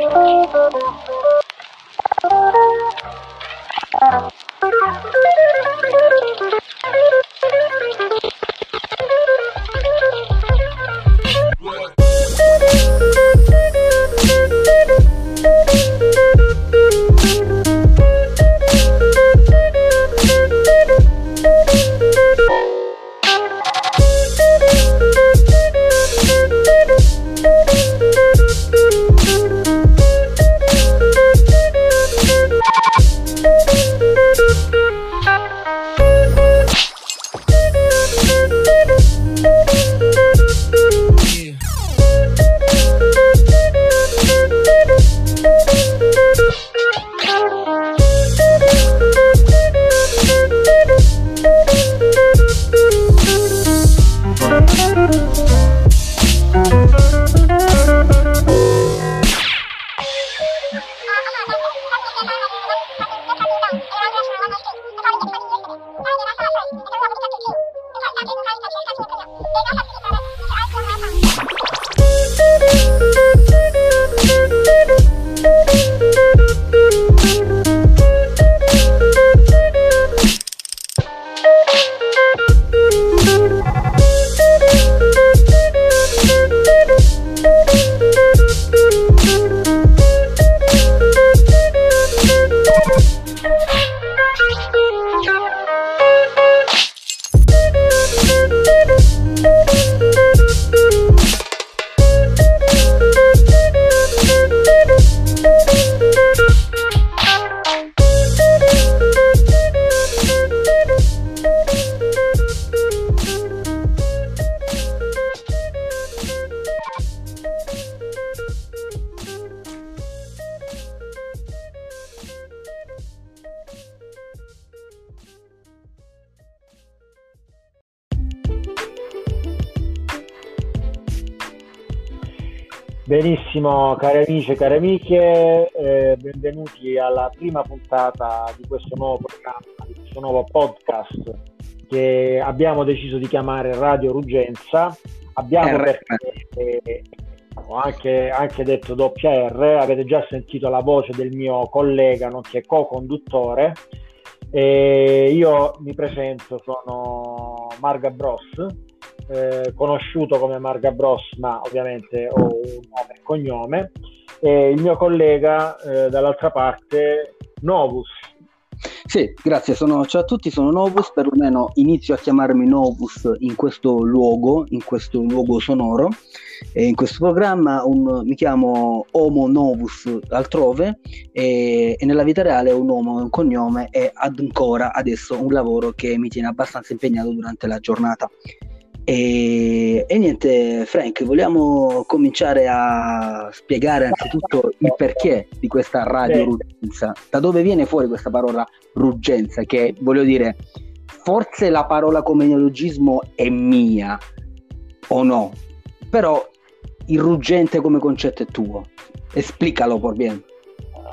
Benissimo, cari amici e cari amiche, eh, benvenuti alla prima puntata di questo nuovo programma, di questo nuovo podcast che abbiamo deciso di chiamare Radio Ruggenza. Abbiamo perché, eh, anche, anche detto doppia R, avete già sentito la voce del mio collega, nonché co-conduttore. E io mi presento, sono Marga Bros eh, conosciuto come Marga Bros, ma ovviamente ho un nome e cognome, e il mio collega eh, dall'altra parte, Novus. Sì, grazie, sono, ciao a tutti, sono Novus, perlomeno inizio a chiamarmi Novus in questo luogo, in questo luogo sonoro, e in questo programma un, mi chiamo Homo Novus altrove e, e, nella vita reale un nome e un cognome e ancora adesso un lavoro che mi tiene abbastanza impegnato durante la giornata. E, e, niente, Frank, vogliamo cominciare a spiegare anzitutto il perché di questa radio ruggenza. Da dove viene fuori questa parola ruggenza? Che voglio dire, forse la parola come neologismo è mia o no, però il ruggente come concetto è tuo. Esplicalo por bien.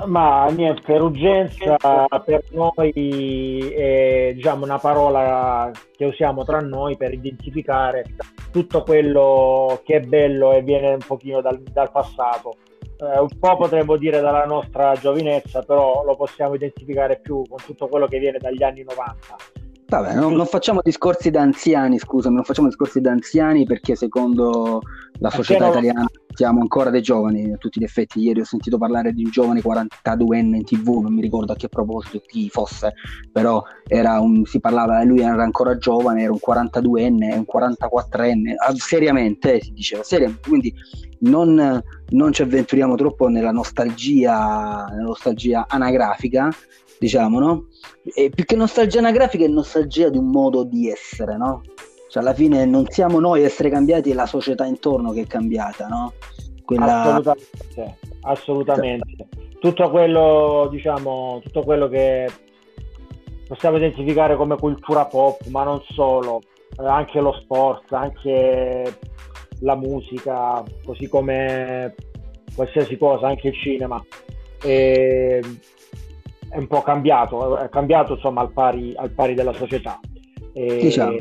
Ma niente, urgenza per noi è diciamo, una parola che usiamo tra noi per identificare tutto quello che è bello e viene un pochino dal, dal passato. Eh, un po' potremmo dire dalla nostra giovinezza, però lo possiamo identificare più con tutto quello che viene dagli anni 90 Vabbè, non, non, facciamo discorsi da anziani, scusami, non facciamo discorsi da anziani perché secondo la società no. italiana siamo ancora dei giovani a tutti gli effetti. Ieri ho sentito parlare di un giovane 42enne in tv, non mi ricordo a che proposito chi fosse, però un, si parlava, lui era ancora giovane, era un 42enne, un 44enne, ah, seriamente si diceva, seriamente, quindi non, non ci avventuriamo troppo nella nostalgia, nella nostalgia anagrafica diciamo, no? E più che nostalgia anagrafica è nostalgia di un modo di essere, no? Cioè alla fine non siamo noi a essere cambiati, è la società intorno che è cambiata, no? Quella... Assolutamente, assolutamente. Tutto quello, diciamo, tutto quello che possiamo identificare come cultura pop, ma non solo, eh, anche lo sport, anche la musica, così come qualsiasi cosa, anche il cinema. E è un po' cambiato, è cambiato insomma al pari, al pari della società. E diciamo.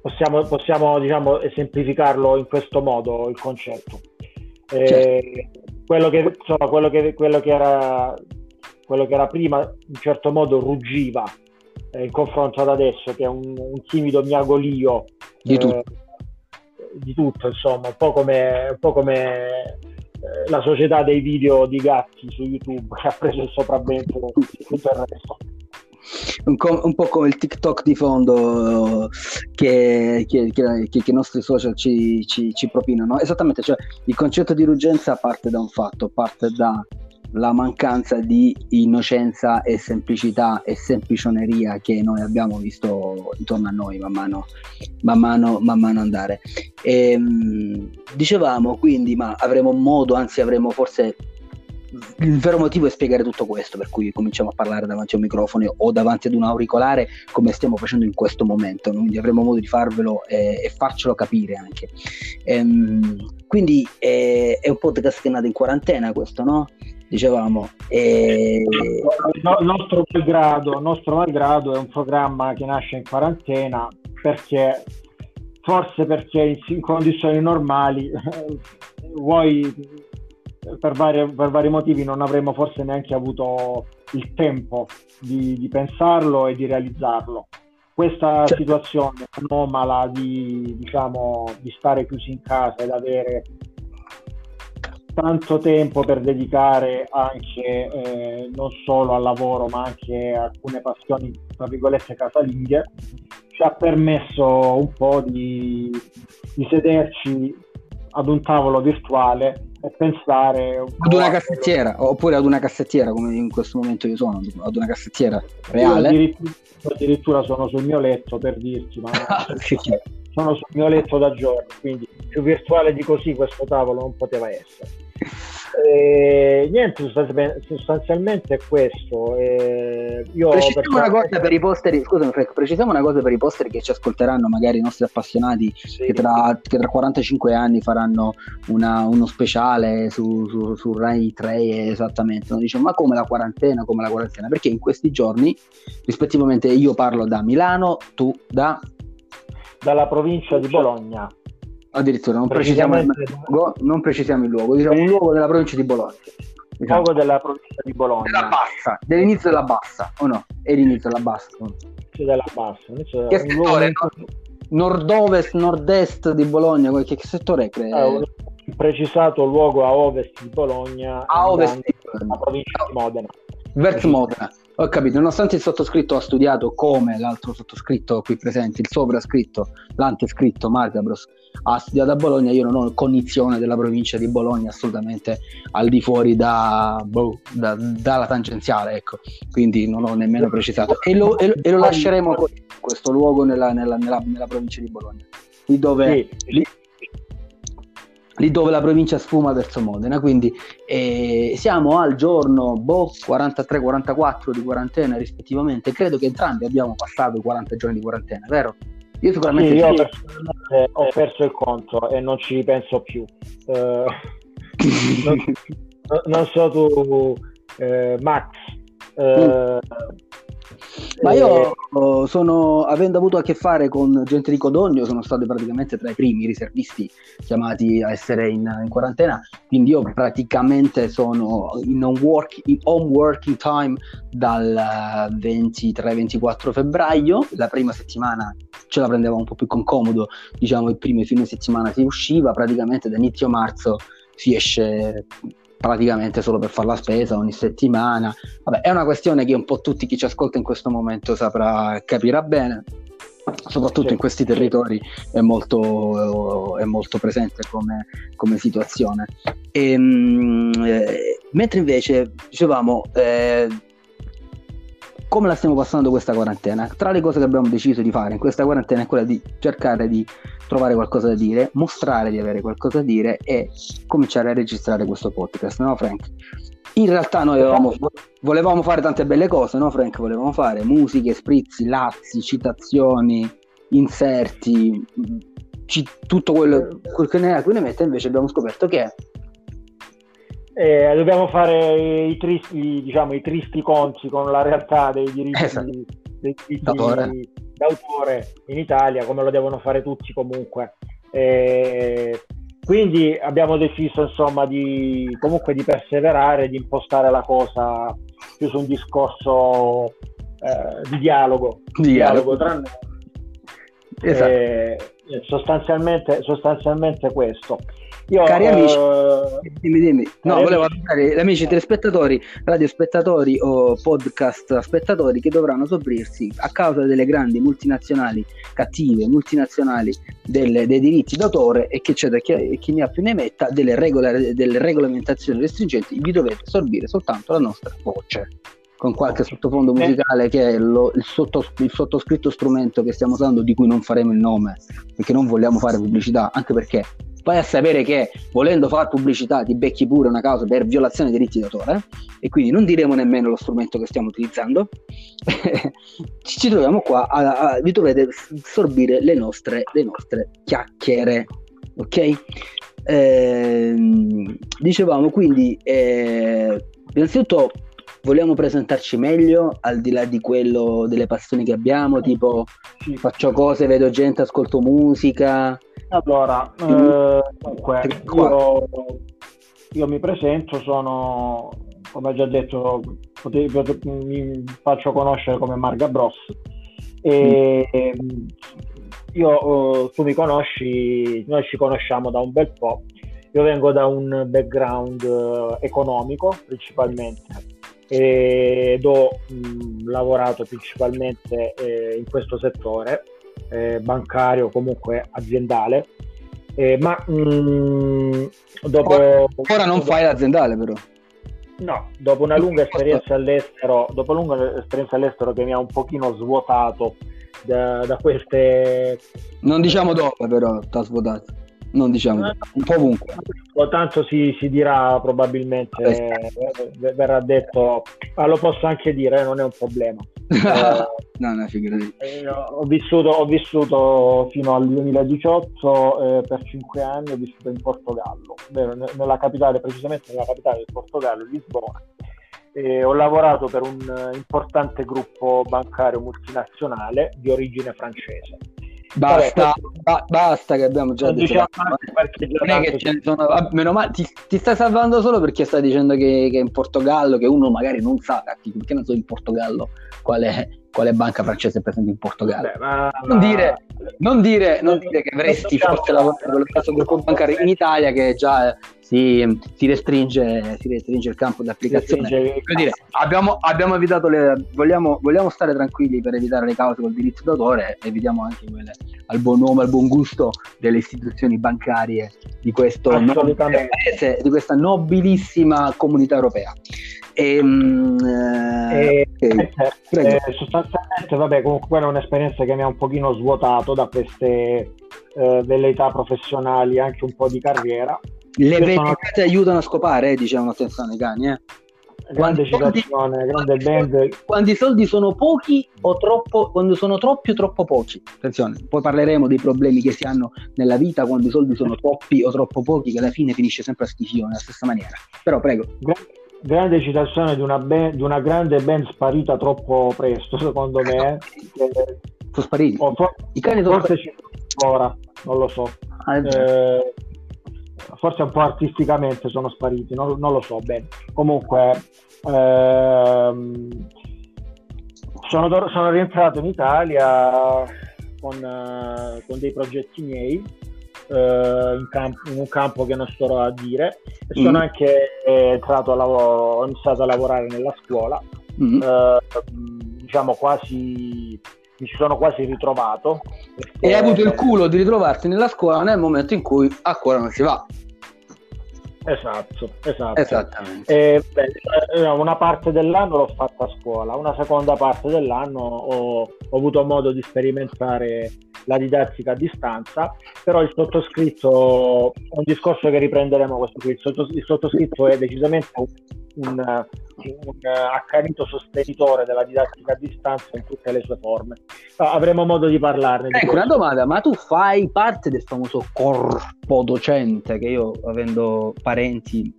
Possiamo, possiamo diciamo, semplificarlo in questo modo il concetto. Certo. quello che, insomma, quello che, quello che era quello che era prima in certo modo ruggiva eh, in confronto ad adesso che è un, un timido miagolio di, eh, di tutto insomma un po' come, un po come eh, la società dei video di gatti su YouTube che ha preso il sopravvento tutto il resto un, co- un, po' come il TikTok di fondo che, che, che, che i nostri social ci, ci, ci propinano. Esattamente, cioè il concetto di urgenza parte da un fatto, parte da la mancanza di innocenza e semplicità e semplicioneria che noi abbiamo visto intorno a noi man mano, man mano, man mano andare. E, ehm, dicevamo quindi, ma avremo modo, anzi avremo forse il vero motivo è spiegare tutto questo, per cui cominciamo a parlare davanti a un microfono o davanti ad un auricolare come stiamo facendo in questo momento, quindi avremo modo di farvelo e, e farcelo capire anche. Ehm, quindi è, è, un podcast che è nato in quarantena questo, no? Dicevamo. E... No, nostro, malgrado, nostro malgrado è un programma che nasce in quarantena perché forse perché in, in condizioni normali vuoi per, varie, per, vari motivi non avremmo forse neanche avuto il tempo di, di pensarlo e di realizzarlo. Questa cioè. situazione anomala di, diciamo, di stare chiusi in casa ed avere tanto tempo per dedicare anche eh, non solo al lavoro ma anche a alcune passioni tra virgolette casalinghe ci ha permesso un po' di, di sederci ad un tavolo virtuale e pensare ad una cassettiera quello... oppure ad una cassettiera come in questo momento io sono ad una cassettiera reale? addirittura, addirittura sono sul mio letto per dirti ma sono sul mio letto da giorno quindi più virtuale di così questo tavolo non poteva essere eh, niente, sostanzialmente è questo. Eh, io precisiamo una cosa per i posteri, scusami Frank, precisiamo una cosa per i posteri che ci ascolteranno, magari i nostri appassionati sì. che, tra, che, tra, 45 anni faranno una, uno speciale su, su, su, Rai 3 esattamente. Dice ma come la quarantena, come la quarantena? Perché in questi giorni, rispettivamente, io parlo da Milano, tu da... Dalla provincia di Bologna addirittura non precisiamo, il luogo, non precisiamo il luogo, diciamo un luogo della provincia di Bologna. Diciamo. Luogo della provincia di Bologna. Della bassa, dell'inizio della bassa, o no? È l'inizio della bassa. Inizio della bassa. Inizio che settore? Nord-ovest, nord-est di Bologna, che, che settore è? Cre- eh, un precisato luogo a ovest di Bologna, a ovest di Bologna. provincia di Modena. Verso Modena. Ho capito, nonostante il sottoscritto ha studiato come l'altro sottoscritto qui presente, il sovrascritto, l'antescritto Margabros, ha studiato a Bologna, io non ho cognizione della provincia di Bologna assolutamente al di fuori da, boh, da, dalla tangenziale, ecco. quindi non ho nemmeno precisato. E lo, e, e lo lasceremo questo luogo nella, nella, nella, nella, provincia di Bologna, lì dove... Sì. Lì, lì dove la provincia sfuma verso Modena. Quindi eh, siamo al giorno boh, 43-44 di quarantena rispettivamente. Credo che entrambi abbiamo passato i 40 giorni di quarantena, vero? Io sicuramente sì, io personalmente ho perso il conto e non ci penso più. Uh, non, non, so tu, eh, Max. Uh, ma io eh, sono, avendo avuto a che fare con gente di Codogno, sono stato praticamente tra i primi riservisti chiamati a essere in, in quarantena, quindi io praticamente sono in, work, in home working time dal 23-24 febbraio, la prima settimana ce la prendeva un po' più con comodo, diciamo il primo fine settimana si usciva, praticamente da inizio marzo si esce praticamente solo per fare la spesa ogni settimana. Vabbè, è una questione che un po' tutti chi ci ascolta in questo momento saprà capirà bene. Soprattutto in questi territori è molto, è molto presente come, come situazione. E, ehm, eh, mentre invece dicevamo eh, come la stiamo passando questa quarantena? Tra le cose che abbiamo deciso di fare in questa quarantena è quella di cercare di trovare qualcosa da dire, mostrare di avere qualcosa da dire e cominciare a registrare questo podcast, no Frank? In realtà noi avevamo, volevamo fare tante belle cose, no Frank? Volevamo fare musiche, sprizzi, lazzi, citazioni, inserti, c- tutto quello, quello che ne era, qui ne mette, invece abbiamo scoperto che eh, dobbiamo fare i tristi, diciamo, i tristi conti con la realtà dei diritti, esatto. dei diritti d'autore in Italia, come lo devono fare tutti comunque. Eh, quindi abbiamo deciso insomma di comunque di perseverare, di impostare la cosa più su un discorso eh, di dialogo, di dialogo, dialogo tra noi. Esatto. E, sostanzialmente, sostanzialmente questo. Io, Cari amici, uh, dimmi, dimmi. No, Cari volevo avvisare gli amici telespettatori, radiospettatori o podcast spettatori che dovranno soffrirsi a causa delle grandi multinazionali cattive, multinazionali delle, dei diritti d'autore e che c'è da chi, chi ne ha più ne metta delle, regole, delle regolamentazioni restringenti, vi dovete assorbire soltanto la nostra voce con qualche sottofondo musicale che è lo, il, sottos- il, sottoscritto strumento che stiamo usando di cui non faremo il nome perché non vogliamo fare pubblicità anche perché vai a sapere che volendo fare pubblicità ti becchi pure una causa per violazione dei diritti d'autore e quindi non diremo nemmeno lo strumento che stiamo utilizzando. Ci troviamo qua a, a, vi dovete assorbire le nostre, le nostre chiacchiere ok? Eh, dicevamo quindi eh, innanzitutto vogliamo presentarci meglio al di là di quello delle passioni che abbiamo tipo faccio cose vedo gente ascolto musica allora, eh, comunque, io, io, mi presento, sono, come già detto, mi faccio conoscere come Marga Bros. E mm. io, eh, tu mi conosci, noi ci conosciamo da un bel po'. Io vengo da un background eh, economico principalmente ed ho mh, lavorato principalmente eh, in questo settore eh, bancario comunque aziendale. Eh, ma mh, dopo... Ora, ora non dopo, fai l'aziendale però. No, dopo una lunga esperienza all'estero, dopo una lunga esperienza all'estero che mi ha un pochino svuotato da, da queste... Non diciamo dove però ti ha svuotato non diciamo un po' ovunque. Tanto si, si dirà probabilmente, eh, verrà detto, ma lo posso anche dire, eh, non è un problema. eh, no, no, figurati. Eh, ho, vissuto, ho vissuto fino al 2018 eh, per cinque anni, ho vissuto in Portogallo, nella capitale, precisamente nella capitale del Portogallo, Lisbona. E ho lavorato per un importante gruppo bancario multinazionale di origine francese Basta, ba- basta che abbiamo già detto. Diciamo non è che ce ne sono. Meno male, ti, ti, stai salvando solo perché stai dicendo che, che in Portogallo, che uno magari non sa, perché non so in Portogallo qual è, quale banca francese è presente in Portogallo. Beh, ma, non, dire, non, dire, non, dire, che avresti forse lavorato con lo stesso gruppo bancario in Italia che già si, si, restringe, si restringe, il campo di applicazione. Dire, abbiamo, abbiamo, evitato le. Vogliamo, vogliamo, stare tranquilli per evitare le cause col diritto d'autore, evitiamo anche quelle al buon nome, al buon gusto delle istituzioni bancarie di questo paese, di questa nobilissima comunità europea. Ehm, e, eh, eh, okay. eh, sostanzialmente, vabbè, comunque quella è un'esperienza che mi ha un pochino svuotato da queste eh, velleità professionali, anche un po' di carriera. Le velleità sono... aiutano a scopare, eh, dicevano attenzione i cani, eh. Grande citazione, grande band. Quando i soldi sono pochi o troppo, quando sono troppi o troppo pochi. Attenzione, poi parleremo dei problemi che si hanno nella vita quando i soldi sono troppi o troppo pochi, che alla fine finisce sempre a schifio nella stessa maniera. Però prego. Grande grande citazione di una, band, di una grande band sparita troppo presto, secondo me. sono spariti. For- I cani sono forse spariti. ora, non lo so. Ah, eh, forse un po' artisticamente sono spariti, non, non lo so bene. Comunque, ehm, sono, sono, rientrato in Italia con, uh, con dei progetti miei eh, in, camp- in, un campo che non starò a dire e sono mm. anche entrato a lavoro, ho iniziato a lavorare nella scuola, mm. eh, diciamo quasi mi ci sono quasi ritrovato. E hai avuto il culo di ritrovarti nella scuola nel momento in cui a scuola non si va. Esatto, esatto. Esattamente. E, beh, eh, una parte dell'anno l'ho fatta a scuola, una seconda parte dell'anno ho, ho, avuto modo di sperimentare la didattica a distanza, però il sottoscritto, un discorso che riprenderemo questo qui, il, sottoscritto è decisamente un, un, un accanito sostenitore della didattica a distanza in tutte le sue forme. Avremo modo di parlarne. Ecco, una domanda, ma tu fai parte del famoso corpo docente che io, avendo parenti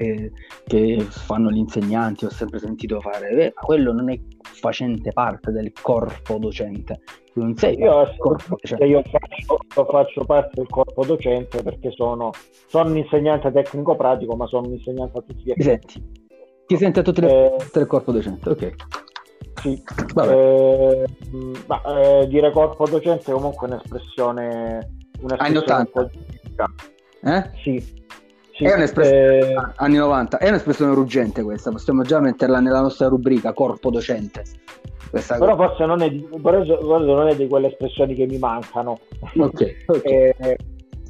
eh, che fanno gli insegnanti, ho sempre sentito fare, eh, quello non è facente parte del corpo docente. Tu non sei io, corpo, cioè. io, faccio, io, faccio, parte del corpo docente perché sono, sono un insegnante tecnico pratico, ma sono un insegnante a tutti gli effetti. Ti senti a tutte le eh, del corpo docente, ok. Sì, eh, ma, eh, dire corpo docente comunque è un'espressione, un'espressione anni 80 eh? Sì, sì, è un'espressione eh... anni 90, è un'espressione ruggente questa, possiamo già metterla nella nostra rubrica corpo docente. Questa però forse non è, di, non è di quelle espressioni che mi mancano. Ok, okay. eh,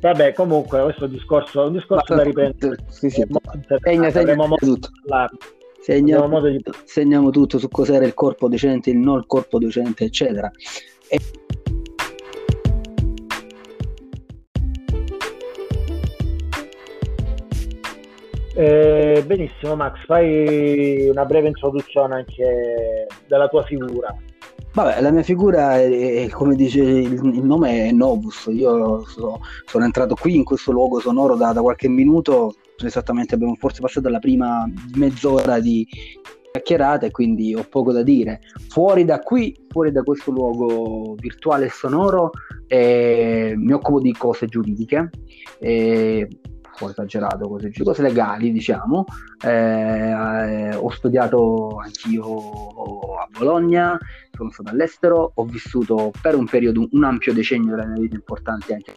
vabbè, comunque questo discorso, un discorso da riprendere. Sì, sì. Segna, segna, segna tutto. Segniamo, di... segniamo tutto su cos'era il corpo docente, il non corpo docente, eccetera. E... Eh, benissimo Max, fai una breve introduzione anche della tua figura. Vabbè, la mia figura è, è come dice il, il, nome è Novus, io so, sono entrato qui in questo luogo sonoro da, da qualche minuto, esattamente abbiamo forse passato la prima mezz'ora di chiacchierata e quindi ho poco da dire. Fuori da qui, fuori da questo luogo virtuale e sonoro, eh, mi occupo di cose giuridiche. Eh, po' esagerato, cose, cose legali, diciamo. Eh, eh, ho studiato anch'io a Bologna, sono stato all'estero, ho vissuto per un periodo, un ampio decennio della mia vita importante anche.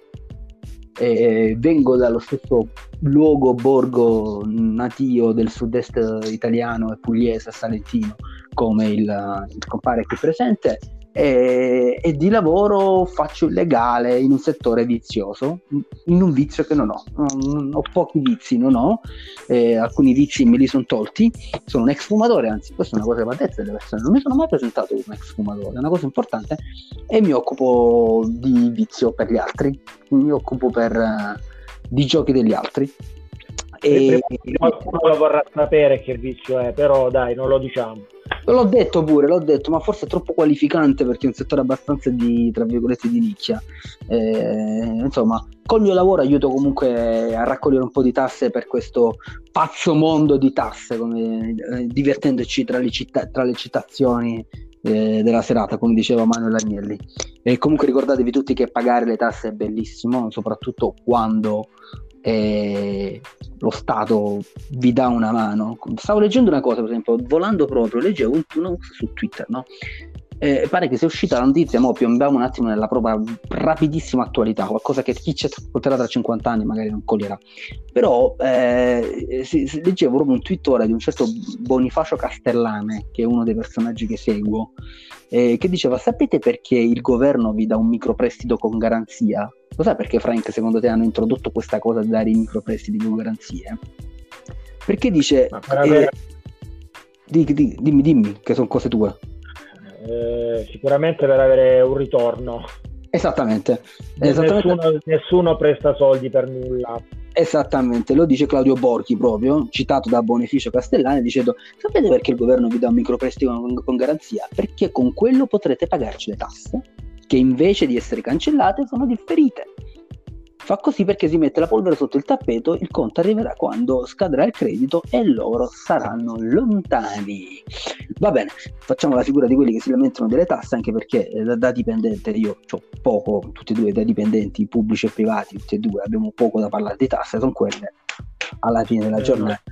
E vengo dallo stesso luogo, borgo natio del sud-est italiano e pugliese, salentino, come il, il compare qui presente e, e, di lavoro faccio il legale in un settore vizioso, in un vizio che non ho. Non, ho pochi vizi, non ho, eh, alcuni vizi me li sono tolti. Sono un ex fumatore, anzi, questa è una cosa che va detta delle persone. Non mi sono mai presentato come ex fumatore, è una cosa importante. E mi occupo di vizio per gli altri, mi occupo per, uh, di giochi degli altri. E... Qualcuno lo vorrà sapere che vizio è, però dai, non lo diciamo. L'ho detto pure, l'ho detto, ma forse è troppo qualificante perché è un settore abbastanza di, tra virgolette, di nicchia. Eh, insomma, col mio lavoro aiuto comunque a raccogliere un po' di tasse per questo pazzo mondo di tasse, come, eh, divertendoci tra le, città, tra le citazioni eh, della serata, come diceva Manuel Agnelli. E comunque ricordatevi tutti che pagare le tasse è bellissimo, soprattutto quando e lo Stato vi dà una mano. Stavo leggendo una cosa, per esempio, volando proprio, leggevo un, una su Twitter, no? Eh, pare che sia uscita la notizia, ma piombiamo un attimo nella propria rapidissima attualità, qualcosa che chi ci ascolterà tra 50 anni magari non coglierà. Però eh, si, si, leggevo proprio un tweet ora di un certo Bonifacio Castellane, che è uno dei personaggi che seguo, eh, che diceva, sapete perché il governo vi dà un microprestito con garanzia? Lo sai perché Frank secondo te hanno introdotto questa cosa di dare i microprestiti con garanzie? Perché dice... Per avere... di, di, dimmi, dimmi, che sono cose tue. Eh, sicuramente per avere un ritorno. Esattamente. Esattamente. Nessuno, nessuno, presta soldi per nulla. Esattamente, lo dice Claudio Borchi proprio, citato da Bonificio Castellani, dicendo sapete perché il governo vi dà un microprestito con, con garanzia? Perché con quello potrete pagarci le tasse, che invece di essere cancellate sono differite. Fa così perché si mette la polvere sotto il tappeto, il conto arriverà quando scadrà il credito e loro saranno lontani. Va bene, facciamo la figura di quelli che si lamentano delle tasse, anche perché eh, da, da dipendente io ho poco, tutti e due da dipendenti pubblici e privati, tutti e due abbiamo poco da parlare di tasse, sono quelle alla fine della giornata.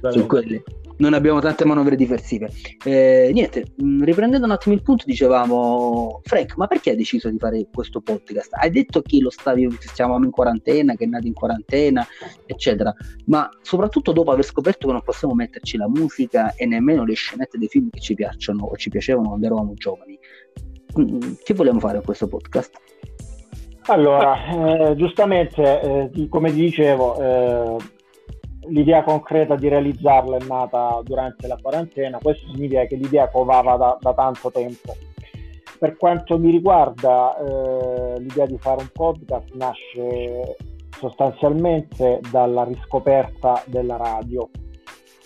Sono quelle non abbiamo tante manovre diversive. Eh, niente, mm, riprendendo un attimo il punto, dicevamo, Frank, ma perché hai deciso di fare questo podcast? Hai detto che lo stavi, stavamo in quarantena, che è nato in quarantena, eccetera, ma soprattutto dopo aver scoperto che non possiamo metterci la musica e nemmeno le scenette dei film che ci piacciono o ci piacevano quando eravamo giovani, mm, che vogliamo fare con questo podcast? Allora, eh, giustamente, eh, come dicevo, eh, l'idea concreta di realizzarla è nata durante la quarantena, questo significa che l'idea covava da, da tanto tempo. Per quanto mi riguarda, eh, l'idea di fare un podcast nasce sostanzialmente dalla riscoperta della radio.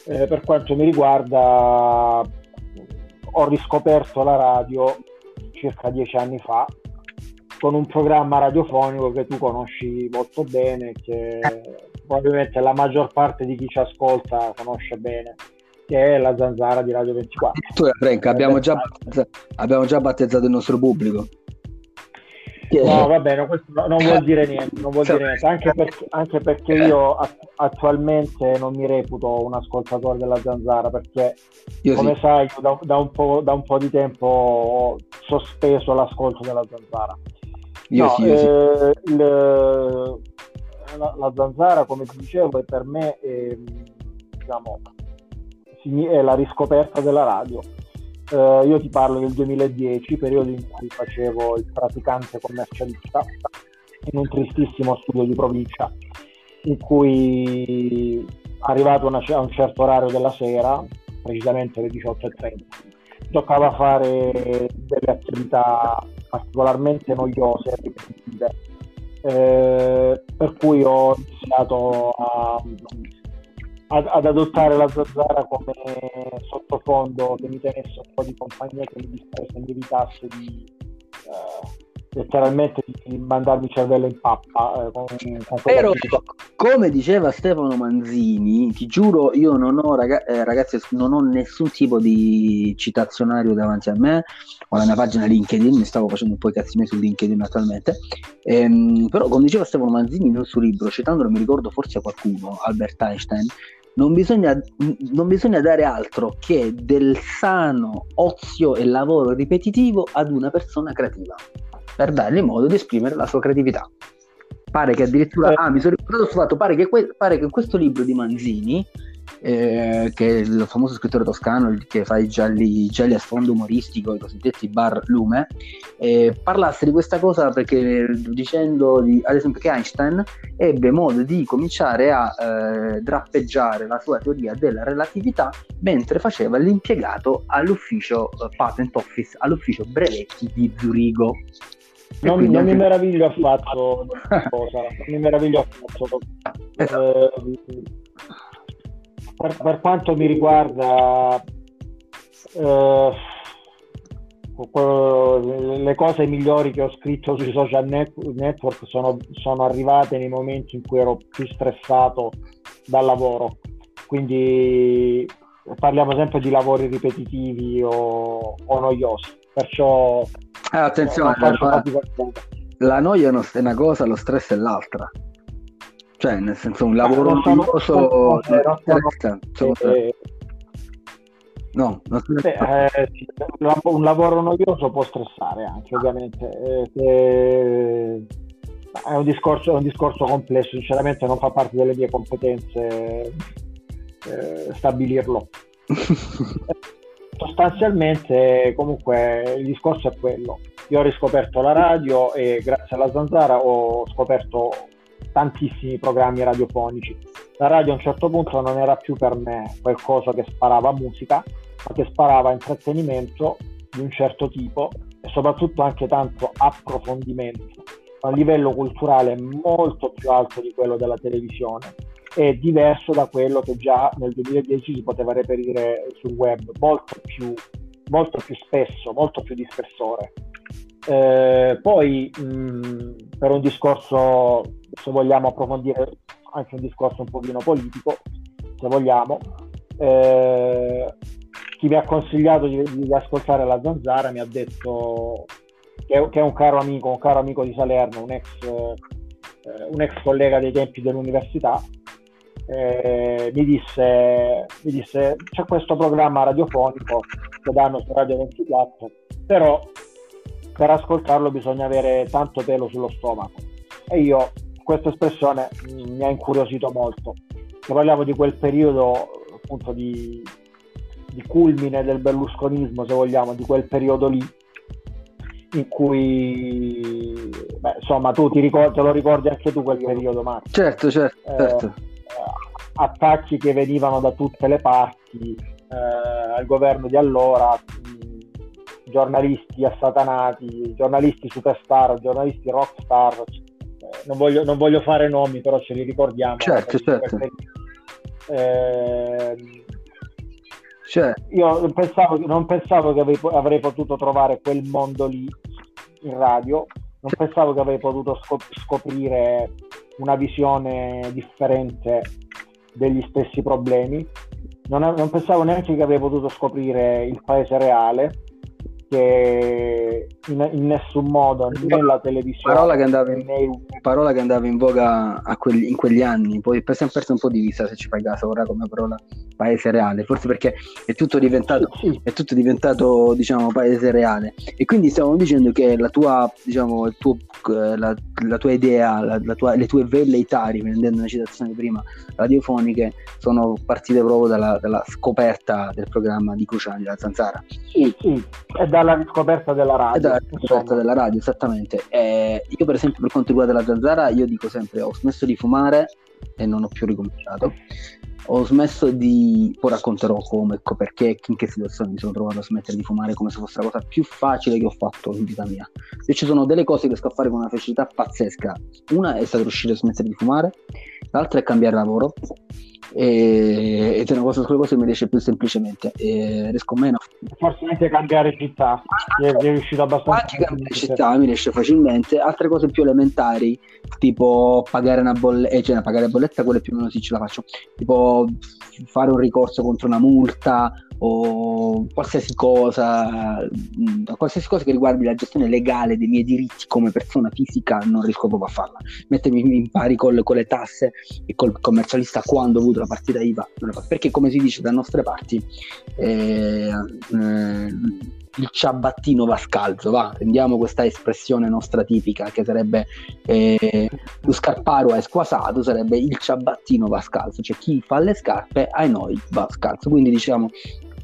Eh, per quanto mi riguarda, ho riscoperto la radio circa dieci anni fa con un programma radiofonico che tu conosci molto bene, che probabilmente la maggior parte di chi ci ascolta conosce bene, che è la zanzara di Radio 24. Tu, Frank, abbiamo già, abbiamo già battezzato il nostro pubblico. No, va bene, questo non vuol dire niente, non vuol dire niente. Anche, perché, anche perché io attualmente non mi reputo un ascoltatore della Zanzara, perché io come sì. sai da, da, un da, un po', di tempo ho sospeso l'ascolto della Zanzara. Io no, sì, io eh, sì. Il, la, la, Zanzara, come ti dicevo, è per me è, diciamo, è la riscoperta della radio Uh, io ti parlo del 2010, periodo in cui facevo il praticante commercialista in un tristissimo studio di provincia, in cui arrivato una, a un certo orario della sera, precisamente alle 18.30, toccava fare delle attività particolarmente noiose e ripetitive. Eh, per cui ho iniziato a ad, ad, adottare la zanzara come sottofondo che mi tenesse un po' di compagnia, che mi mi evitasse di eh, letteralmente di mandarmi il cervello in pappa. Eh, con, con Però, come diceva Stefano Manzini, ti giuro, io non ho, raga- eh, ragazzi, non ho nessun tipo di citazionario davanti a me. Ho la mia pagina LinkedIn, mi stavo facendo un po' i cazzi miei su LinkedIn attualmente. Ehm, però, come diceva Stefano Manzini nel suo libro, citandolo, mi ricordo forse a qualcuno, Albert Einstein, non bisogna, non bisogna, dare altro che del sano ozio e lavoro ripetitivo ad una persona creativa per dargli modo di esprimere la sua creatività. Pare che addirittura, eh. ah, mi sono ricordato sul fatto, pare che, que- pare che questo libro di Manzini eh, che è il famoso scrittore toscano che fa i gialli, gialli a sfondo umoristico, i cosiddetti bar lume, eh, parlasse di questa cosa perché dicendo di, ad esempio che Einstein ebbe modo di cominciare a eh, drappeggiare la sua teoria della relatività mentre faceva l'impiegato all'ufficio uh, Patent Office, all'ufficio brevetti di Zurigo. Non, non, mi meraviglio affatto cosa, non mi meraviglio affatto. Esatto. Eh, per, per quanto mi riguarda, eh, le cose migliori che ho scritto sui social network sono, sono, arrivate nei momenti in cui ero più stressato dal lavoro. Quindi parliamo sempre di lavori ripetitivi o, o noiosi. Perciò eh, attenzione, la, la noia è una cosa, lo stress è l'altra. Cioè, nel senso, un lavoro noioso... No, eh, un lavoro noioso può stressare anche, ovviamente. Eh, è, un discorso, è, un discorso, complesso, sinceramente non fa parte delle mie competenze eh, stabilirlo. Sostanzialmente, comunque, il discorso è quello. Io ho riscoperto la radio e grazie alla Zanzara ho scoperto tantissimi programmi radiofonici. La radio a un certo punto non era più per me qualcosa che sparava musica, ma che sparava intrattenimento di un certo tipo e soprattutto anche tanto approfondimento a livello culturale molto più alto di quello della televisione e diverso da quello che già nel 2010 si poteva reperire sul web, molto più, molto più spesso, molto più di spessore. Eh, poi mh, per un discorso se vogliamo approfondire anche un discorso un pochino politico, se vogliamo. Eh, chi mi ha consigliato di, di, ascoltare la Zanzara mi ha detto che, che, è un caro amico, un caro amico di Salerno, un ex, eh, un ex collega dei tempi dell'università, eh, mi, disse, mi disse c'è questo programma radiofonico che danno su Radio 24, però per ascoltarlo bisogna avere tanto pelo sullo stomaco. E io questa espressione mi ha incuriosito molto. Se parliamo di quel periodo appunto di, di culmine del berlusconismo, se vogliamo, di quel periodo lì, in cui, beh, insomma, tu ti ricordi, te lo ricordi anche tu quel periodo, Marco? Certo, certo. Eh, certo. Attacchi che venivano da tutte le parti eh, al governo di allora, giornalisti assatanati, giornalisti superstar, giornalisti rockstar, non voglio, non voglio, fare nomi, però ce li ricordiamo. Certo, certo. Eh, cioè. Io non pensavo, non pensavo che avrei, potuto trovare quel mondo lì in radio, non pensavo che avrei potuto scoprire una visione differente degli stessi problemi. Non, non, pensavo neanche che avrei potuto scoprire il paese reale che in, in nessun modo né la televisione parola che andava in, né... parola che andava in voga quelli, in quegli anni. Poi si è perso un po' di vista se ci fai caso ora come parola paese reale. Forse perché è tutto diventato, sì. È tutto diventato diciamo paese reale. E quindi stiamo dicendo che la tua diciamo il tuo, eh, la, la tua idea la, la tua, le tue velleità riprendendo una citazione prima radiofoniche sono partite proprio dalla, dalla scoperta del programma di Cruciani la Zanzara. Sì sì. È dalla riscoperta della radio. È dalla riscoperta della radio, esattamente. Eh, io per esempio per quanto riguarda la zanzara, io dico sempre ho smesso di fumare e non ho più ricominciato. Ho smesso di, poi racconterò come, ecco perché, in che situazione mi sono trovato a smettere di fumare come se fosse la cosa più facile che ho fatto in vita mia. Se ci sono delle cose che riesco a fare con una facilità pazzesca, una è stata riuscire a smettere di fumare, l'altra è cambiare lavoro. E, ed è una cosa sulle cose mi riesce più semplicemente. E riesco meno. Forse anche cambiare città. È, riuscito abbastanza anche cambiare città mi riesce facilmente. Altre cose più elementari tipo pagare una bolletta eh, cioè pagare bolletta quelle più o meno sì ce la faccio. Tipo fare un ricorso contro una multa o qualsiasi cosa, mm, qualsiasi cosa che riguardi la gestione legale dei miei diritti come persona fisica non riesco proprio a farla. Mettermi in pari col, con le tasse e col commercialista quando ho avuto la partita IVA, perché come si dice da nostre parti eh, eh, il ciabattino va scalzo, va, prendiamo questa espressione nostra tipica che sarebbe eh, lo scarparo è squasato, sarebbe il ciabattino va scalzo, cioè chi fa le scarpe ai noi va scalzo, quindi diciamo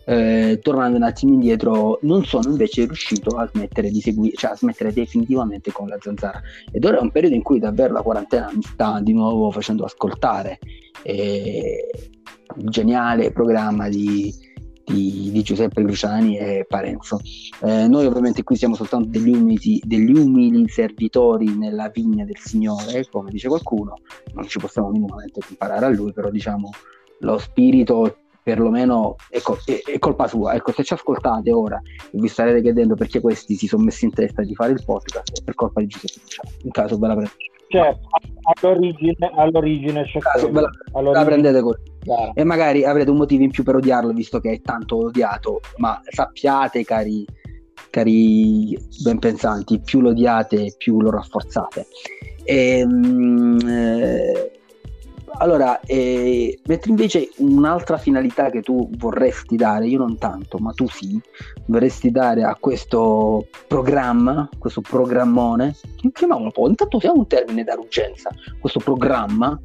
eh, tornando un attimo indietro, non sono invece riuscito a smettere di seguire, cioè a smettere definitivamente con la zanzara. Ed ora è un periodo in cui davvero la quarantena mi sta di nuovo facendo ascoltare eh, il geniale programma di, di, di, Giuseppe Cruciani e Parenzo. Eh, noi ovviamente qui siamo soltanto degli umili, degli umili, servitori nella vigna del Signore, come dice qualcuno, non ci possiamo minimamente comparare a lui, però diciamo lo spirito perlomeno col- è, è, colpa sua. Ecco, se ci ascoltate ora e vi starete chiedendo perché questi si sono messi in testa di fare il podcast, è per colpa di Giuseppe Luciano. In caso ve la prendete. Certo, all'origine, all'origine c'è caso, ve la, all'origine... la prendete così. Claro. E magari avrete un motivo in più per odiarlo, visto che è tanto odiato, ma sappiate, cari, cari ben pensanti, più lo odiate, più lo rafforzate. E, ehm, eh, allora, eh, mentre invece un'altra finalità che tu vorresti dare, io non tanto, ma tu sì, vorresti dare a questo programma, questo programmone, chiamiamolo un po', intanto usiamo un termine d'urgenza, questo programma,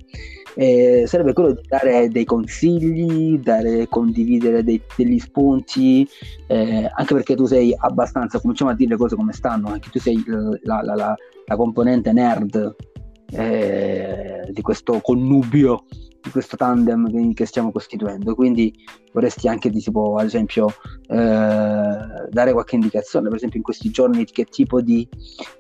eh, sarebbe quello di dare dei consigli, dare, condividere dei, degli spunti, eh, anche perché tu sei abbastanza, cominciamo a dire le cose come stanno, anche tu sei la, la, la, la componente nerd eh, di questo connubio, di questo tandem che stiamo costituendo. Quindi vorresti anche, tipo, ad esempio, eh, dare qualche indicazione, per esempio in questi giorni, che tipo di,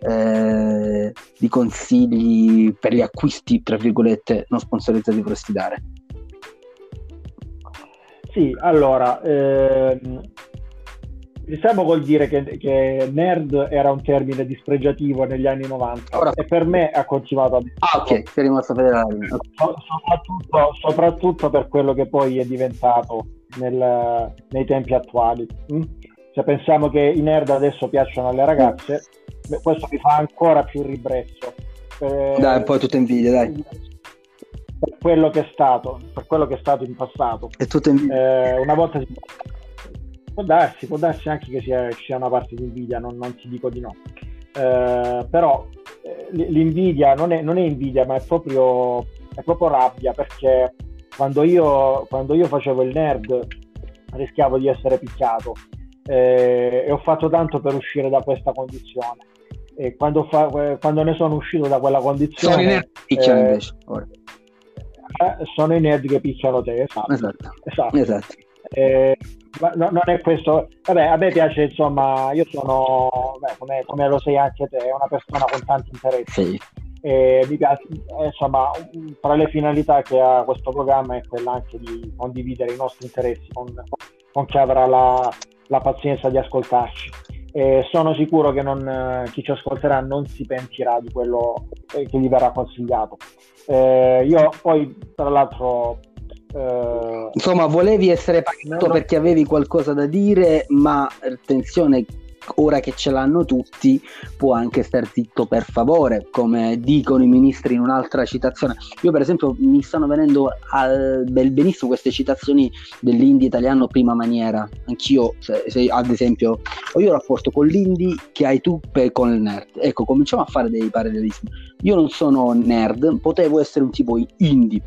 eh, di consigli per gli acquisti, tra virgolette, non sponsorizzati vorresti dare? Sì, allora, ehm, Iniziamo col dire che, che, nerd era un termine dispregiativo negli anni 90 Ora, e per me ha continuato a Ah, ok, sei rimasto federale. So, soprattutto, soprattutto, per quello che poi è diventato nel, nei tempi attuali. Mm? Se pensiamo che i nerd adesso piacciono alle ragazze, beh, questo mi fa ancora più ribrezzo. Eh, dai, poi tutto invidia, dai. Per quello che è stato, per quello che è stato in passato. È tutto invidia. Eh, una volta si Può darsi, può darsi anche che sia, sia una parte di invidia, non, non ti dico di no. Eh, però eh, l'invidia non è, non è, invidia, ma è proprio, è proprio rabbia perché quando io, quando io, facevo il nerd rischiavo di essere picchiato eh, e ho fatto tanto per uscire da questa condizione. E quando, fa, quando ne sono uscito da quella condizione... Sono i nerd che picchiano eh, invece. Eh, sono i nerd che picchiano te, esatto. esatto. esatto. esatto. Eh, no, non è questo. Vabbè, a me piace, insomma, io sono, beh, come, come, lo sei anche te, una persona con tanti interessi. Sì. E mi piace, eh, insomma, tra le finalità che ha questo programma è quella anche di condividere i nostri interessi con, con chi avrà la, la pazienza di ascoltarci. E sono sicuro che non, chi ci ascolterà non si pentirà di quello che gli verrà consigliato. Eh, io poi, tra l'altro, Insomma, volevi essere pagato no. perché avevi qualcosa da dire, ma attenzione, ora che ce l'hanno tutti può anche star zitto per favore, come dicono i ministri in un'altra citazione. Io per esempio mi stanno venendo al bel benissimo queste citazioni dell'indie italiano prima maniera. Anch'io, se, se, ad esempio, ho io rapporto con l'indie che hai tu per, con il nerd. Ecco, cominciamo a fare dei parallelismi. Io non sono nerd, potevo essere un tipo indie.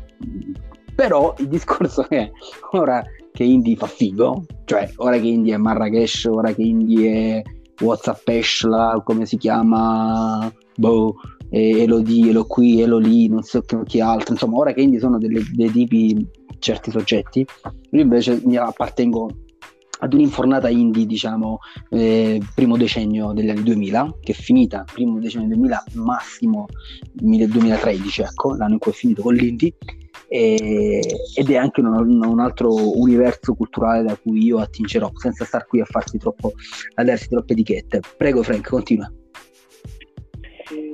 Però il discorso è ora che indie fa figo, cioè ora che indie è Marrakesh, ora che indie è Whatsapp Eshla, come si chiama, boh, Elodie, Elo qui, Elo lì, non so che, che altro, insomma ora che indie sono delle, dei tipi, certi soggetti, io invece mi appartengo ad un'infornata indie, diciamo, eh, primo decennio degli anni 2000, che è finita, primo decennio 2000, massimo 2013, ecco, l'anno in cui è finito con l'indie, e, ed è anche un, un, altro universo culturale da cui io attingerò senza star qui a farsi troppo a darsi troppe etichette. Prego Frank continua.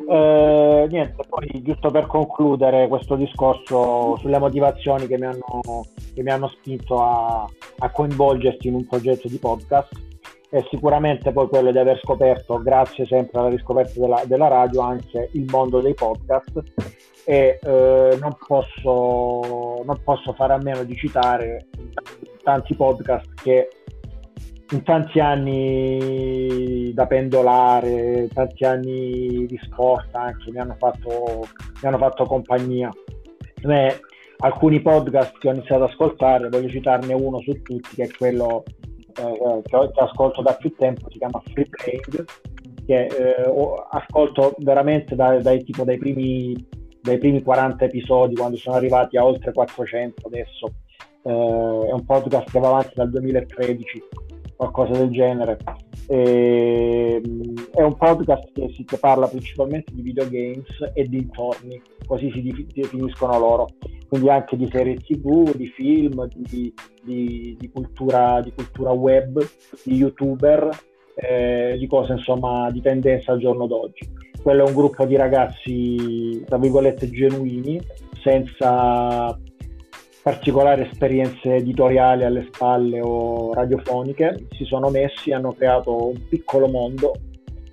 Eh, niente, poi giusto per concludere questo discorso sulle motivazioni che mi hanno, che mi hanno spinto a, a coinvolgerti in un progetto di podcast è sicuramente poi quello di aver scoperto, grazie sempre alla riscoperta della, della radio, anche il mondo dei podcast e eh, non, posso, non posso fare a meno di citare tanti podcast che in tanti anni da pendolare, tanti anni di sport anche mi hanno fatto, mi hanno fatto compagnia. Me, alcuni podcast che ho iniziato ad ascoltare, voglio citarne uno su tutti, che è quello eh, che, che, ascolto da più tempo, si chiama Free Playing, che eh, ascolto veramente dai, dai, tipo, dai primi dai primi 40 episodi quando sono arrivati a oltre 400 adesso. Eh, è un podcast che va avanti dal 2013, qualcosa del genere. E, è un podcast che, si, che parla principalmente di videogames e dintorni, così si definiscono loro, quindi anche di serie tv, di film, di, di, di, cultura, di cultura web, di youtuber, eh, di cose insomma di tendenza al giorno d'oggi quello è un gruppo di ragazzi, tra virgolette, genuini, senza particolari esperienze editoriali alle spalle o radiofoniche, si sono messi, hanno creato un piccolo mondo,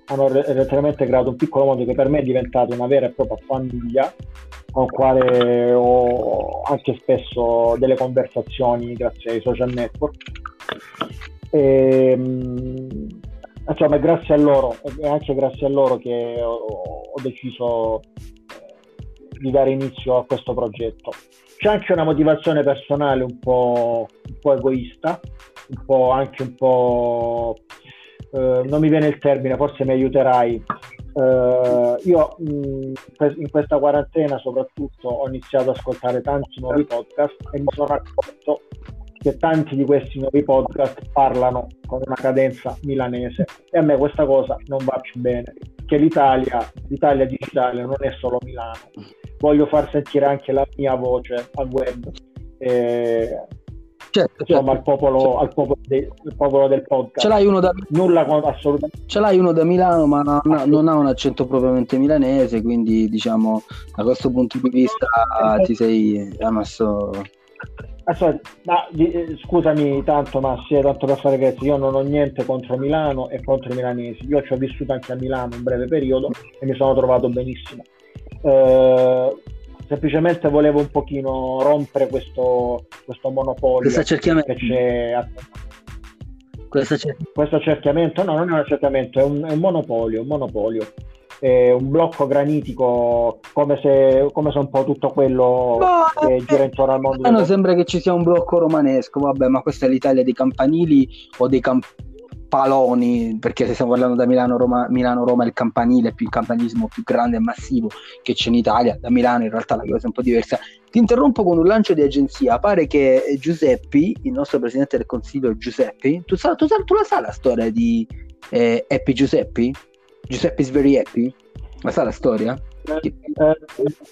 hanno letteralmente creato un piccolo mondo che per me è diventato una vera e propria famiglia, con quale ho anche spesso delle conversazioni grazie ai social network. E, ehm, insomma, è grazie a loro, è anche grazie a loro che ho, ho deciso di dare inizio a questo progetto. C'è anche una motivazione personale un po', un po egoista, un po' anche un po'... Eh, non mi viene il termine, forse mi aiuterai. Eh, io mh, in questa quarantena soprattutto ho iniziato ad ascoltare tanti nuovi podcast e mi sono accorto che tanti di questi nuovi podcast parlano con una cadenza milanese e a me questa cosa non va più bene, che l'Italia, l'Italia digitale non è solo Milano, voglio far sentire anche la mia voce al web. Eh, certo, insomma, certo. Al, popolo, certo. al, popolo de, al, popolo, del podcast. Ce l'hai uno da, Nulla. Ce l'hai uno da Milano, ma non, ah, non, ha un accento propriamente milanese, quindi diciamo da questo punto di vista ti sei messo Aspetta, ma, eh, scusami tanto Massi, tanto per fare grazie, io non ho niente contro Milano e contro i milanesi, io ci ho vissuto anche a Milano un breve periodo e mi sono trovato benissimo. Eh, semplicemente volevo un pochino rompere questo, questo monopolio che c'è a... questo, questo accerchiamento? No non è un accerchiamento è un, è un monopolio un monopolio eh, un blocco granitico come se, come se un po' tutto quello ma, che eh, gira intorno al mondo. Non sembra che ci sia un blocco romanesco, vabbè, ma questa è l'Italia dei campanili o dei campaloni, perché se stiamo parlando da Milano-Roma, Milano-Roma è il campanile, più il campanilismo più grande e massivo che c'è in Italia, da Milano in realtà la cosa è un po' diversa. Ti interrompo con un lancio di agenzia, pare che Giuseppi, il nostro presidente del consiglio Giuseppi, tu, sa, tu, sa, tu la sai la storia di eh, Eppi Giuseppi? Giuseppe is very happy? Ma sa la storia? Eh,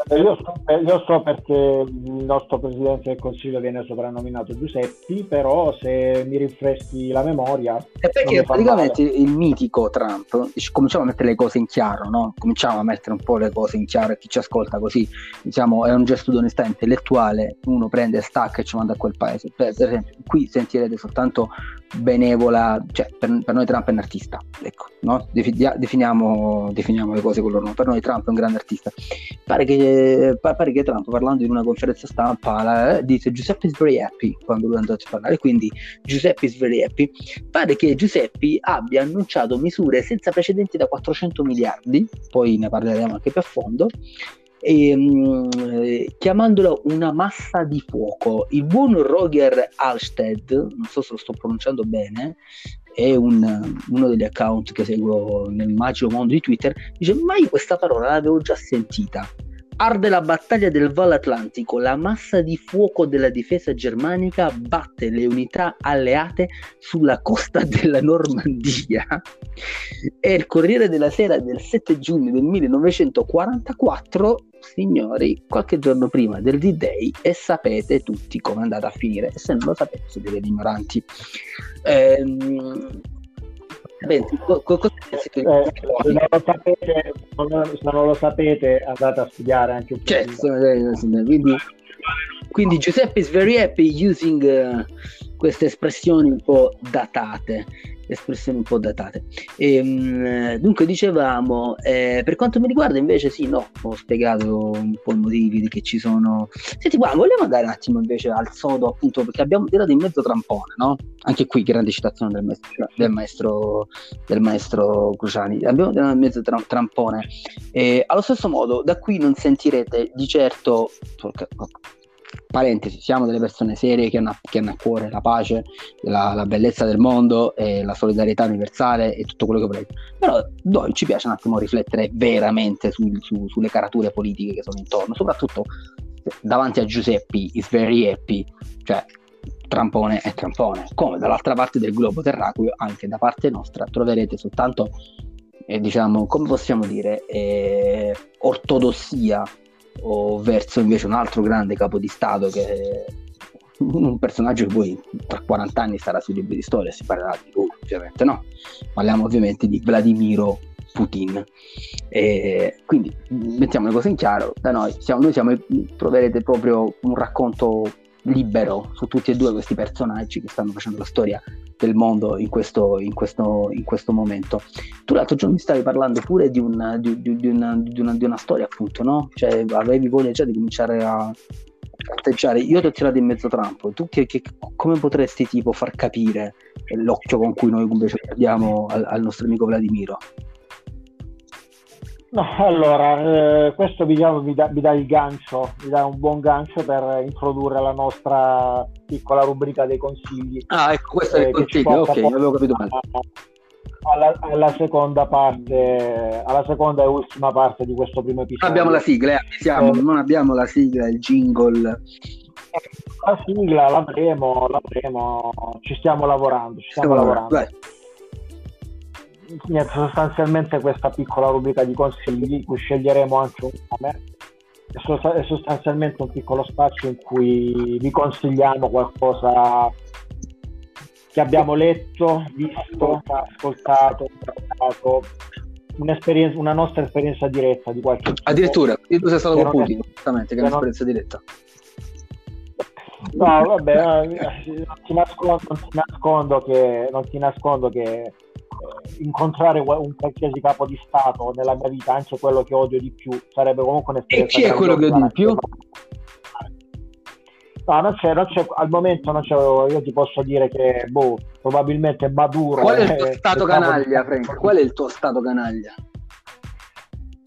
eh, io, so, io, so, perché il nostro presidente del consiglio viene soprannominato Giuseppi, però se mi rinfreschi la memoria. È perché praticamente male. il mitico Trump, cominciamo a mettere le cose in chiaro, no? Cominciamo a mettere un po' le cose in chiaro e chi ci ascolta così, diciamo, è un gesto di onestà intellettuale, uno prende, stacca e ci manda a quel paese. Per esempio, qui sentirete soltanto benevola, cioè per, per, noi Trump è un artista, ecco, no? definiamo, definiamo, le cose con loro, per noi Trump è un grande artista. Pare che, pare che Trump parlando in una conferenza stampa la, dice Giuseppe is very happy quando lui è andato a parlare, quindi Giuseppe is very happy, pare che Giuseppe abbia annunciato misure senza precedenti da 400 miliardi, poi ne parleremo anche più a fondo, e, um, chiamandolo una massa di fuoco. Il buon Roger Alsted, non so se lo sto pronunciando bene, è un, uno degli account che seguo nel magico mondo di Twitter, dice mai questa parola l'avevo già sentita. Arde la battaglia del Val Atlantico, la massa di fuoco della difesa germanica batte le unità alleate sulla costa della Normandia. È il Corriere della Sera del 7 giugno del 1944 signori, qualche giorno prima del D-Day e sapete tutti come è andata a finire. E se non lo sapete, siete degli ignoranti. Ehm, Beh, co- co- eh, se, non sapete, se, non lo sapete, andate a studiare anche un po'. Certo, quindi, quindi Giuseppe is very happy using uh, queste espressioni un po' datate espressioni un po' datate. E, ehm, dunque dicevamo, eh, per quanto mi riguarda invece sì, no, ho spiegato un po' i motivi che ci sono. Senti, guarda, vogliamo andare un attimo invece al sodo, appunto, perché abbiamo tirato in mezzo trampone, no? Anche qui grande citazione del maestro, del maestro, del maestro Cruciani. Abbiamo tirato in mezzo tra, trampone. E, allo stesso modo, da qui non sentirete di certo parentesi, siamo delle persone serie che hanno, che hanno a cuore la pace, la, la, bellezza del mondo, e la solidarietà universale e tutto quello che volete. Però noi ci piace un attimo riflettere veramente su, su, sulle carature politiche che sono intorno, soprattutto davanti a Giuseppe, is very happy, cioè trampone è trampone, come dall'altra parte del globo terraqueo, anche da parte nostra troverete soltanto, eh, diciamo, come possiamo dire, eh, ortodossia o verso invece un altro grande capo di Stato che è un personaggio che poi tra 40 anni starà sui libri di storia, si parlerà di lui ovviamente no, parliamo ovviamente di Vladimiro Putin. E quindi mettiamo le cose in chiaro, da noi siamo, noi siamo, troverete proprio un racconto libero su tutti e due questi personaggi che stanno facendo la storia del mondo in questo, in questo, in questo momento. Tu l'altro giorno mi stavi parlando pure di una, di, di, una, di una, una, storia, appunto, no? Cioè avevi voglia già di cominciare a atteggiare. Io ti ho tirato in mezzo trampo. Tu che, che, come potresti tipo far capire l'occhio con cui noi invece guardiamo al, al nostro amico Vladimiro? No, allora, eh, questo diciamo, mi, dà, mi dà il gancio, mi dà un buon gancio per introdurre la nostra piccola rubrica dei consigli. Ah, ecco, questo eh, è il consiglio, ok, avevo capito male. Alla, alla, seconda parte, alla seconda e ultima parte di questo primo episodio. Abbiamo la sigla, eh, siamo, non abbiamo la sigla, il jingle. La sigla l'avremo, l'avremo, ci stiamo lavorando, ci stiamo, stiamo lavorando. Vai niente, sostanzialmente questa piccola rubrica di consigli, cui sceglieremo anche un nome, è sostanzialmente un piccolo spazio in cui vi consigliamo qualcosa che abbiamo letto, visto, ascoltato, ascoltato una nostra esperienza diretta di qualche tipo. Addirittura, tu sei stato con Putin, esattamente, che è un'esperienza diretta. No, vabbè, non ti nascondo, non ti nascondo che, non ti nascondo che incontrare un qualsiasi capo di Stato nella mia vita, anche quello che odio di più, sarebbe comunque un'esperienza. E chi è quello che odio di più? No, non c'è, non c'è, al momento non c'è, io ti posso dire che boh, probabilmente Maduro. Qual è il tuo stato canaglia, Frank? Qual è il tuo stato canaglia?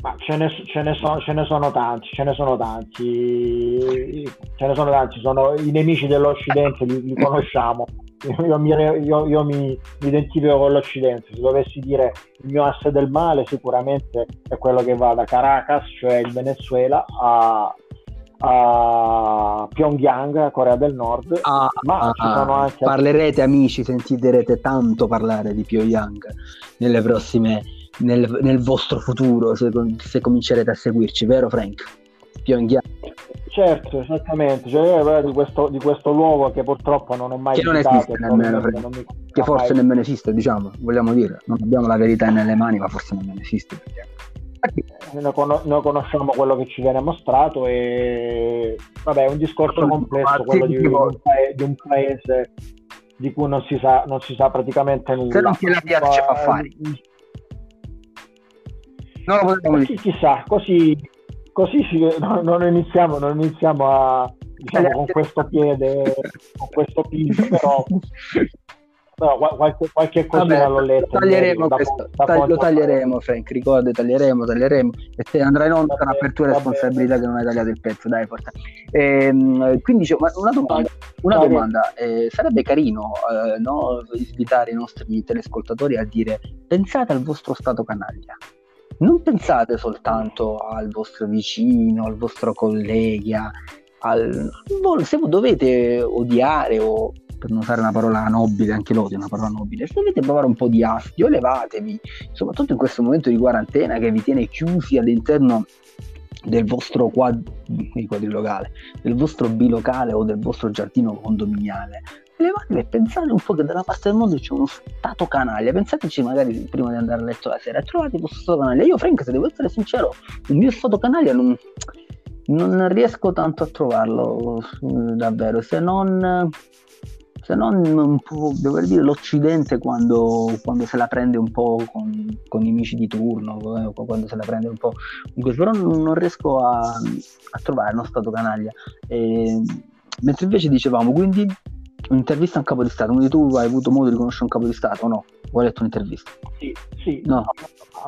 Ma ce ne, ce, ne so, ce ne, sono tanti, ce ne sono tanti, ce ne sono tanti, sono i nemici dell'Occidente, li, li conosciamo io, mi, io, io mi, mi, identifico con l'Occidente, se dovessi dire il mio asse del male sicuramente è quello che va da Caracas, cioè il Venezuela, a, a Pyongyang, Corea del Nord, ah, ma ah, ci sono anche... Parlerete amici, sentirete tanto parlare di Pyongyang nelle prossime, nel, nel vostro futuro, se, se comincerete a seguirci, vero Frank? Pyongyang. Certo, esattamente, cioè, di, questo, di, questo, luogo che purtroppo non ho mai che non esiste nemmeno, non mi... che forse nemmeno esiste, diciamo, vogliamo dire, non abbiamo la verità nelle mani, ma forse nemmeno esiste. Eh, noi, con- noi conosciamo quello che ci viene mostrato e vabbè, è un discorso complesso quello di, di, un paese, di un paese di cui non si sa, non si sa praticamente nulla. Se non ti la piace a fare. Non lo potremmo dire. Chissà, così, così si, no, non, iniziamo, non iniziamo a, diciamo, con questo piede, con questo piso, però No, qualche, qualche cosa l'ho letto. Taglieremo da, questo, da, da lo taglieremo, Frank. Ricordi, taglieremo, taglieremo. E te andrai in onda sarà per tua responsabilità che non hai tagliato il pezzo. Dai, porta. Ehm, quindi, una domanda. Una domanda eh, sarebbe carino eh, no, invitare i nostri telescoltatori a dire: pensate al vostro stato canaglia. Non pensate soltanto al vostro vicino, al vostro collega, al... se dovete odiare o per non usare una parola nobile, anche l'odio è una parola nobile, se dovete provare un po' di astio, levatevi, soprattutto in questo momento di quarantena che vi tiene chiusi all'interno del vostro quad... quadrilocale, del vostro bilocale o del vostro giardino condominiale. Levatevi e pensate un po' che dalla parte del mondo c'è uno stato canaglia. Pensateci magari prima di andare a letto la sera trovate questo stato canaglia. Io, Frank, se devo essere sincero, il mio stato canaglia non, non riesco tanto a trovarlo davvero, se non se non un po', dover dire l'Occidente quando, quando, se la prende un po' con, con, i amici di turno, eh, quando se la prende un po' però non riesco a, a trovare uno stato canaglia. E, mentre invece dicevamo, quindi un'intervista a un capo di Stato, quindi tu hai avuto modo di conoscere un capo di Stato o no? O hai letto un'intervista? Sì, sì, no.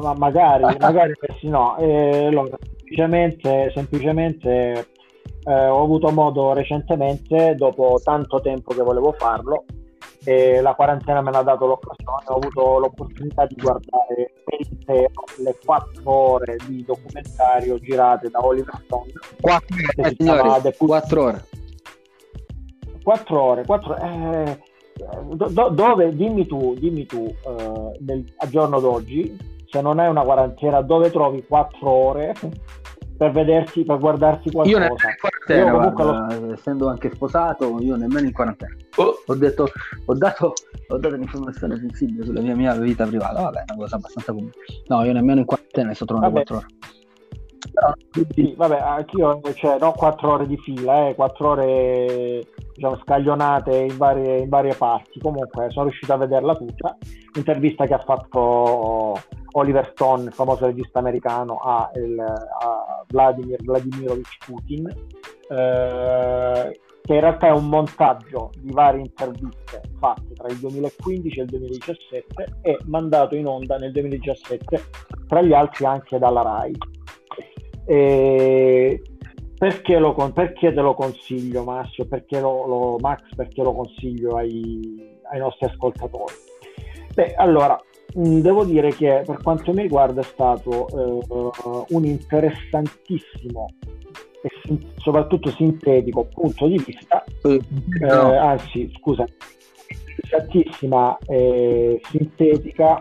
ma magari, magari sì, no. Eh, allora, semplicemente, semplicemente eh, ho avuto modo recentemente, dopo tanto tempo che volevo farlo, e la quarantena me ne ha dato l'occasione, ho avuto l'opportunità di guardare per intero le quattro ore di documentario girate da Oliver Stone. Quattro, eh, signori, quattro ore. Quattro ore, quattro, eh, do, dove, dimmi tu, dimmi tu eh, nel, a giorno d'oggi, se non è una quarantena, dove trovi quattro ore per vedersi, per guardarsi qualcosa. Io nemmeno in quarantena, guarda, lo... essendo anche sposato, io nemmeno in quarantena. Oh. Ho detto, ho dato, ho dato un'informazione sensibile sulla mia, mia vita privata, vabbè, è una cosa abbastanza comune. No, io nemmeno in quarantena sto trovando quattro ore. Sì, vabbè, anch'io invece no, quattro ore di fila, eh, quattro ore diciamo, scaglionate in varie, in varie parti. Comunque sono riuscito a vederla tutta. Intervista che ha fatto Oliver Stone, il famoso regista americano, a, il, a Vladimir Vladimirovich Putin, eh, che in realtà è un montaggio di varie interviste fatte tra il 2015 e il 2017 e mandato in onda nel 2017, tra gli altri anche dalla RAI. E perché, lo, perché te lo consiglio Massimo? Perché lo, lo, Max, perché lo consiglio ai, ai nostri ascoltatori? Beh, allora, Mm, devo dire che per quanto mi riguarda è stato eh, un interessantissimo e sin- soprattutto sintetico punto di vista, eh, no. anzi scusa, interessantissima e sintetica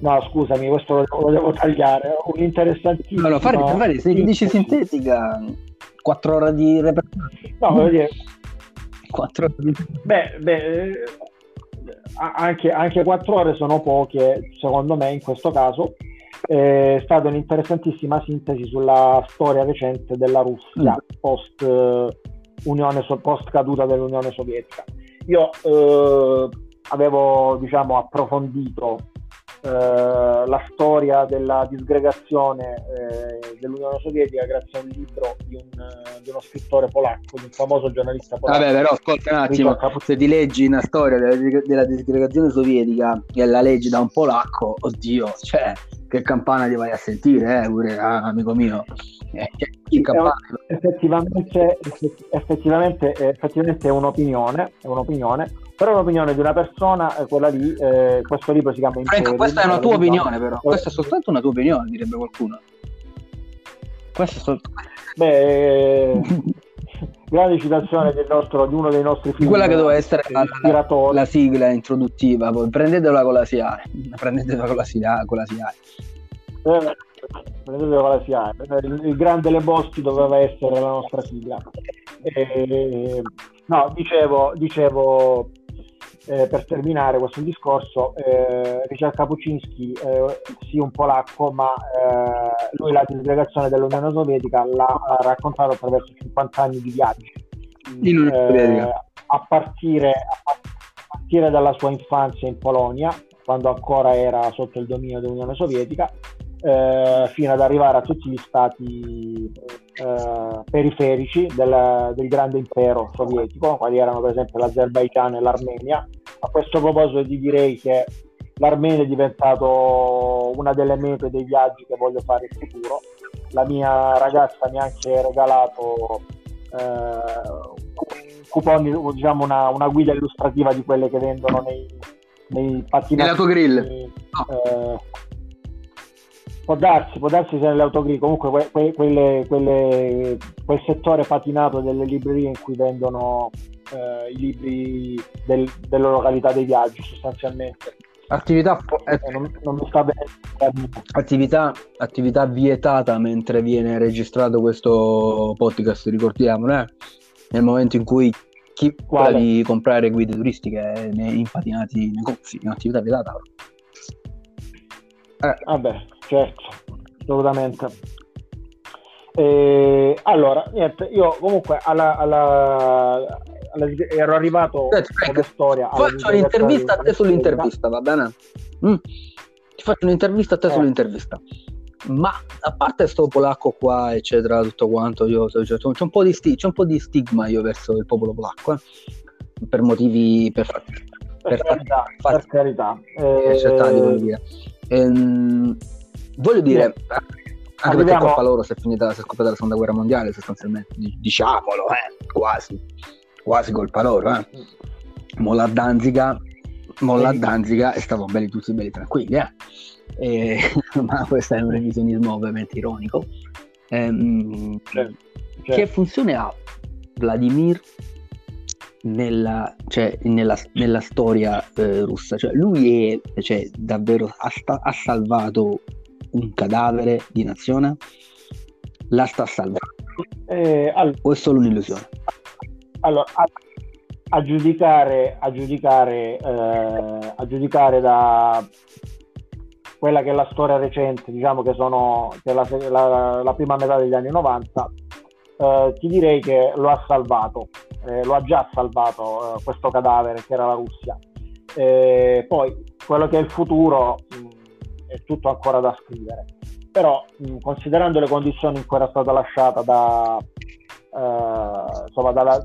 No, scusami, questo lo, lo devo tagliare. Un interessantissimo. No, fare, fare, se dici sintetica, 4 ore di repertorio. No, voglio dire. 4 ore di. Beh, beh anche, anche 4 ore sono poche, secondo me, in questo caso. È stata un'interessantissima sintesi sulla storia recente della Russia mm. post, Unione, post caduta dell'Unione Sovietica. Io eh, avevo diciamo, approfondito eh, la storia della disgregazione eh, dell'Unione Sovietica grazie a un libro di, un, di, uno scrittore polacco, di un famoso giornalista polacco. Vabbè, però ascolta un attimo, se ti leggi una storia della, della disgregazione sovietica e la leggi da un polacco, oddio, cioè, che campana ti vai a sentire, eh, pure, ah, amico mio. Eh, effettivamente, effettivamente, effettivamente è un'opinione, è un'opinione però l'opinione di una persona è quella lì, eh, questo libro si chiama Frank, questa è una tua opinione però, questa è soltanto una tua opinione direbbe qualcuno. Questa è soltanto beh grande citazione del nostro, di uno dei nostri film quella che doveva essere la, la, la, sigla introduttiva poi prendetela con la SIAE prendetela con la SIAE, con la SIAE. Eh, prendetela con la SIAE il, il grande Le Boschi doveva essere la nostra sigla. Eh, no dicevo, dicevo eh, per terminare questo discorso, eh, Richard Kapuczynski, eh, sì un polacco, ma eh, lui la disgregazione dell'Unione Sovietica l'ha raccontato attraverso 50 anni di viaggi. In eh, a partire, a partire dalla sua infanzia in Polonia, quando ancora era sotto il dominio dell'Unione Sovietica, eh, fino ad arrivare a tutti gli stati eh, periferici del, del, grande impero sovietico, quali erano per esempio l'Azerbaijan e l'Armenia. A questo proposito ti direi che l'Armenia è diventato una delle mete dei viaggi che voglio fare in futuro. La mia ragazza mi ha anche regalato eh, coupon, diciamo una, una, guida illustrativa di quelle che vendono nei, nei pattinati. Nell'autogrill? Eh, può darsi, può darsi se nell'autogrill, comunque que, que, quelle, quelle, quel settore patinato delle librerie in cui vendono eh, i libri del, della località dei viaggi sostanzialmente. Attività, eh, non, non, mi sta bene. Attività, attività, vietata mentre viene registrato questo podcast, ricordiamo, eh? nel momento in cui chi vuole comprare guide turistiche in patinati negozi, è un'attività vietata. Eh. Vabbè, certo, assolutamente. E, allora, niente, io comunque alla, alla, alla, ero arrivato come storia. Faccio un'intervista a te sull'intervista, va bene? Mm. Ti faccio un'intervista a te eh. sull'intervista. Ma a parte sto polacco qua, eccetera, tutto quanto, io, cioè, c'è, un po di sti, c'è un po' di stigma io verso il popolo polacco, eh? per motivi per, per, per, carità, far, per carità. Eh, eh, voglio dire, anche perché colpa loro se è finita, se è scoppiata la seconda guerra mondiale, sostanzialmente, diciamolo, eh, quasi, quasi colpa loro, eh. Molla Danziga, molla Danziga e stavano belli tutti belli tranquilli, eh. E, ma questo è un revisionismo ovviamente ironico. Ehm, certo, certo. Che funzione ha Vladimir nella, cioè, nella, nella storia eh, russa? Cioè, lui è, cioè, davvero ha, sta, ha salvato un cadavere di nazione? La sta salvando? Eh, all- o è solo un'illusione? Allora, a, a giudicare, a giudicare, eh, a giudicare da quella che è la storia recente, diciamo che, sono, che la, la, la prima metà degli anni 90, eh, ti direi che lo ha salvato, eh, lo ha già salvato eh, questo cadavere che era la Russia. poi quello che è il futuro mh, è tutto ancora da scrivere. Però, mh, considerando le condizioni in cui era stata lasciata da, eh, insomma, dalla,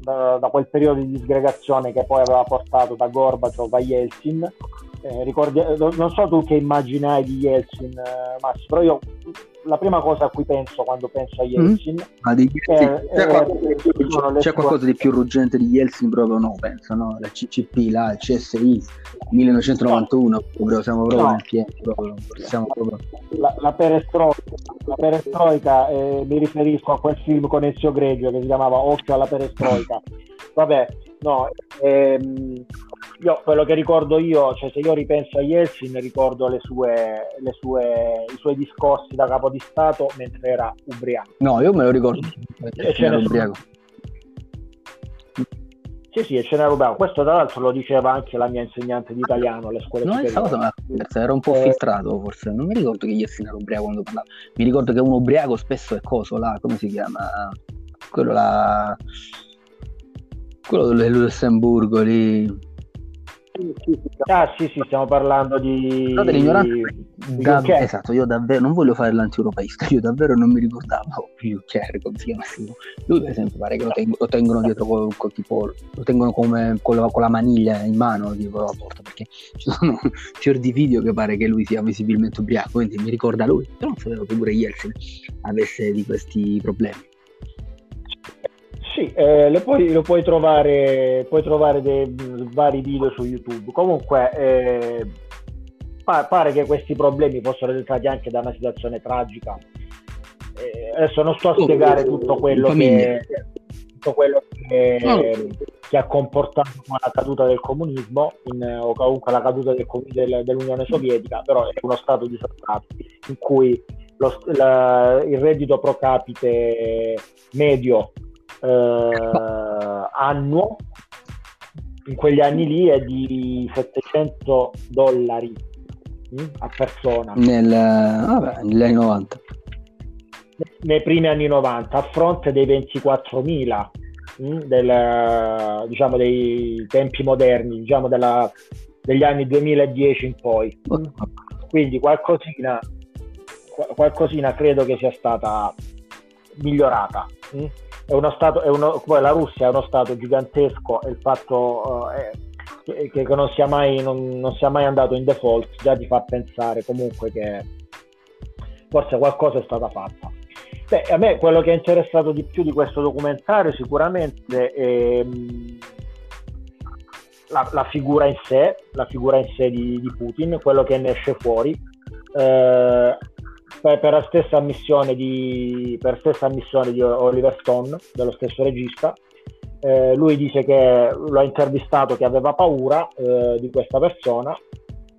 da, da, quel periodo di disgregazione che poi aveva portato da Gorbaciov a Yeltsin, eh, ricordi, non so tu che immagine hai di Yeltsin, eh, Massimo, però io la prima cosa a cui penso quando penso a Yeltsin mm. ah, di, è, sì. c'è, qualcosa, c'è qualcosa di più ruggente di Yeltsin proprio no penso no? la CCP il CSI 1991 proprio, siamo proprio no. nel pieno proprio, siamo proprio... La, la, perestroica, la perestroica eh, mi riferisco a quel film con Ezio Greggio che si chiamava Occhio alla perestroica vabbè no ehm, io quello che ricordo io, cioè se io ripenso a Yeltsin, ricordo le sue, le sue, i suoi discorsi da capo di Stato mentre era ubriaco. No, io me lo ricordo. E ce n'era ubriaco. Sì, sì, ce n'era ubriaco. Questo tra l'altro lo diceva anche la mia insegnante di italiano alle scuole no, superiori. No, era un po' eh... filtrato forse. Non mi ricordo che Yeltsin era ubriaco quando parlava. Mi ricordo che un ubriaco spesso è coso là, come si chiama? Quello là... Quello del Lussemburgo lì Ah sì, sì, stiamo parlando di... No, dell'ignoranza. Da... Esatto, io davvero non voglio fare l'antieuropeista, io davvero non mi ricordavo Juncker, come si chiama Lui per esempio pare che lo, tengo, lo tengono dietro col, col, tipo, lo tengono come con la, con la, maniglia in mano tipo la porta, perché ci sono fior di video che pare che lui sia visibilmente ubriaco, quindi mi ricorda lui, però non sapevo che pure Yeltsin avesse di questi problemi. Sì, eh, lo, puoi, lo, puoi, trovare, puoi trovare dei vari video su YouTube. Comunque eh, pa- pare che questi problemi fossero dettati anche da una situazione tragica. Eh, adesso non sto a spiegare tutto quello che, tutto quello che, che, ha comportato la caduta del comunismo in, o comunque la caduta del, del, dell'Unione Sovietica, però è uno stato di disastro in cui lo, la, il reddito pro capite medio eh, annuo in quegli anni lì è di 700 dollari mh, mm, a persona Nel, vabbè, negli anni 90 nei primi anni 90 a fronte dei 24.000 mh, del, diciamo, dei tempi moderni, diciamo della, degli anni 2010 in poi. Quindi qualcosina, qualcosina credo che sia stata migliorata. Mh? È uno stato, è uno, poi la Russia è uno stato gigantesco e il fatto eh, che, che, non, sia mai, non, non sia mai andato in default già ti fa pensare comunque che forse qualcosa è stata fatta. Beh, a me quello che è interessato di più di questo documentario sicuramente è la, la figura in sé, la figura in sé di, di Putin, quello che ne esce fuori. Eh, per, per, la stessa ammissione di, per stessa ammissione di Oliver Stone, dello stesso regista, eh, lui dice che lo ha intervistato che aveva paura eh, di questa persona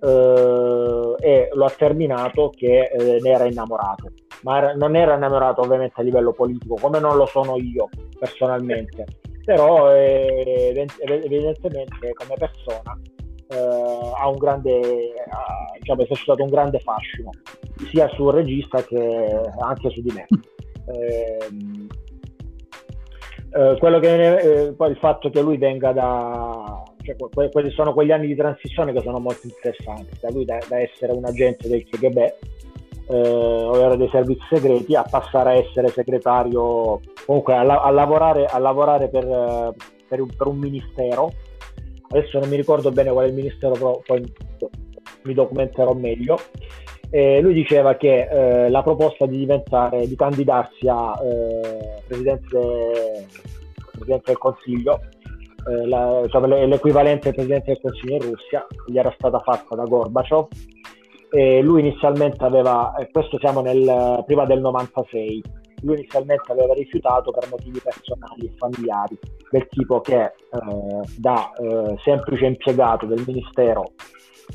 eh, e lo ha terminato che eh, ne era innamorato. Ma era, non era innamorato ovviamente a livello politico come non lo sono io personalmente. Però eh, evidentemente come persona eh, ha un grande ha, diciamo, esercitato un grande fascino sia sul regista che anche su di me. Ehm, eh, quello che eh, poi il fatto che lui venga da cioè, que- quelli sono quegli anni di transizione che sono molto interessanti da lui da, da essere un agente del KGB eh, ovvero dei servizi segreti a passare a essere segretario comunque a, la- a lavorare, a lavorare per, per, un, per, un, ministero adesso non mi ricordo bene qual è il ministero però poi mi documenterò meglio eh, lui diceva che eh, la proposta di diventare, di candidarsi a eh, presidente, presidente, del Consiglio, eh, la, cioè l'equivalente presidente del Consiglio in Russia, gli era stata fatta da Gorbaciov. E lui inizialmente aveva, questo siamo nel, prima del 96, lui inizialmente aveva rifiutato per motivi personali e familiari, del tipo che eh, da eh, semplice impiegato del ministero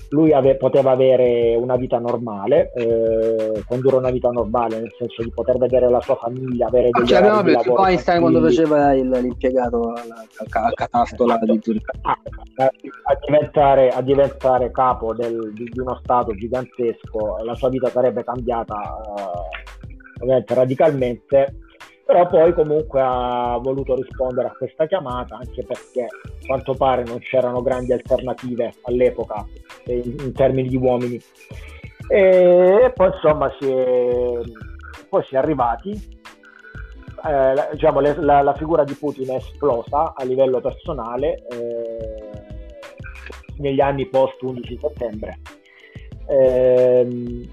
lui ave- poteva avere una vita normale, eh, condurre una vita normale nel senso di poter vedere la sua famiglia, avere ah, degli cioè, abbiamo visto Einstein quando faceva il, l'impiegato al catastola di Zurigo. A, a, diventare, a diventare capo del, di, di, uno stato gigantesco, la sua vita sarebbe cambiata eh, ovviamente radicalmente però poi comunque ha voluto rispondere a questa chiamata anche perché a quanto pare non c'erano grandi alternative all'epoca in, in termini di uomini. E, poi insomma si è, poi si è arrivati eh, diciamo, le, la, la, figura di Putin è esplosa a livello personale eh, negli anni post 11 settembre. Eh,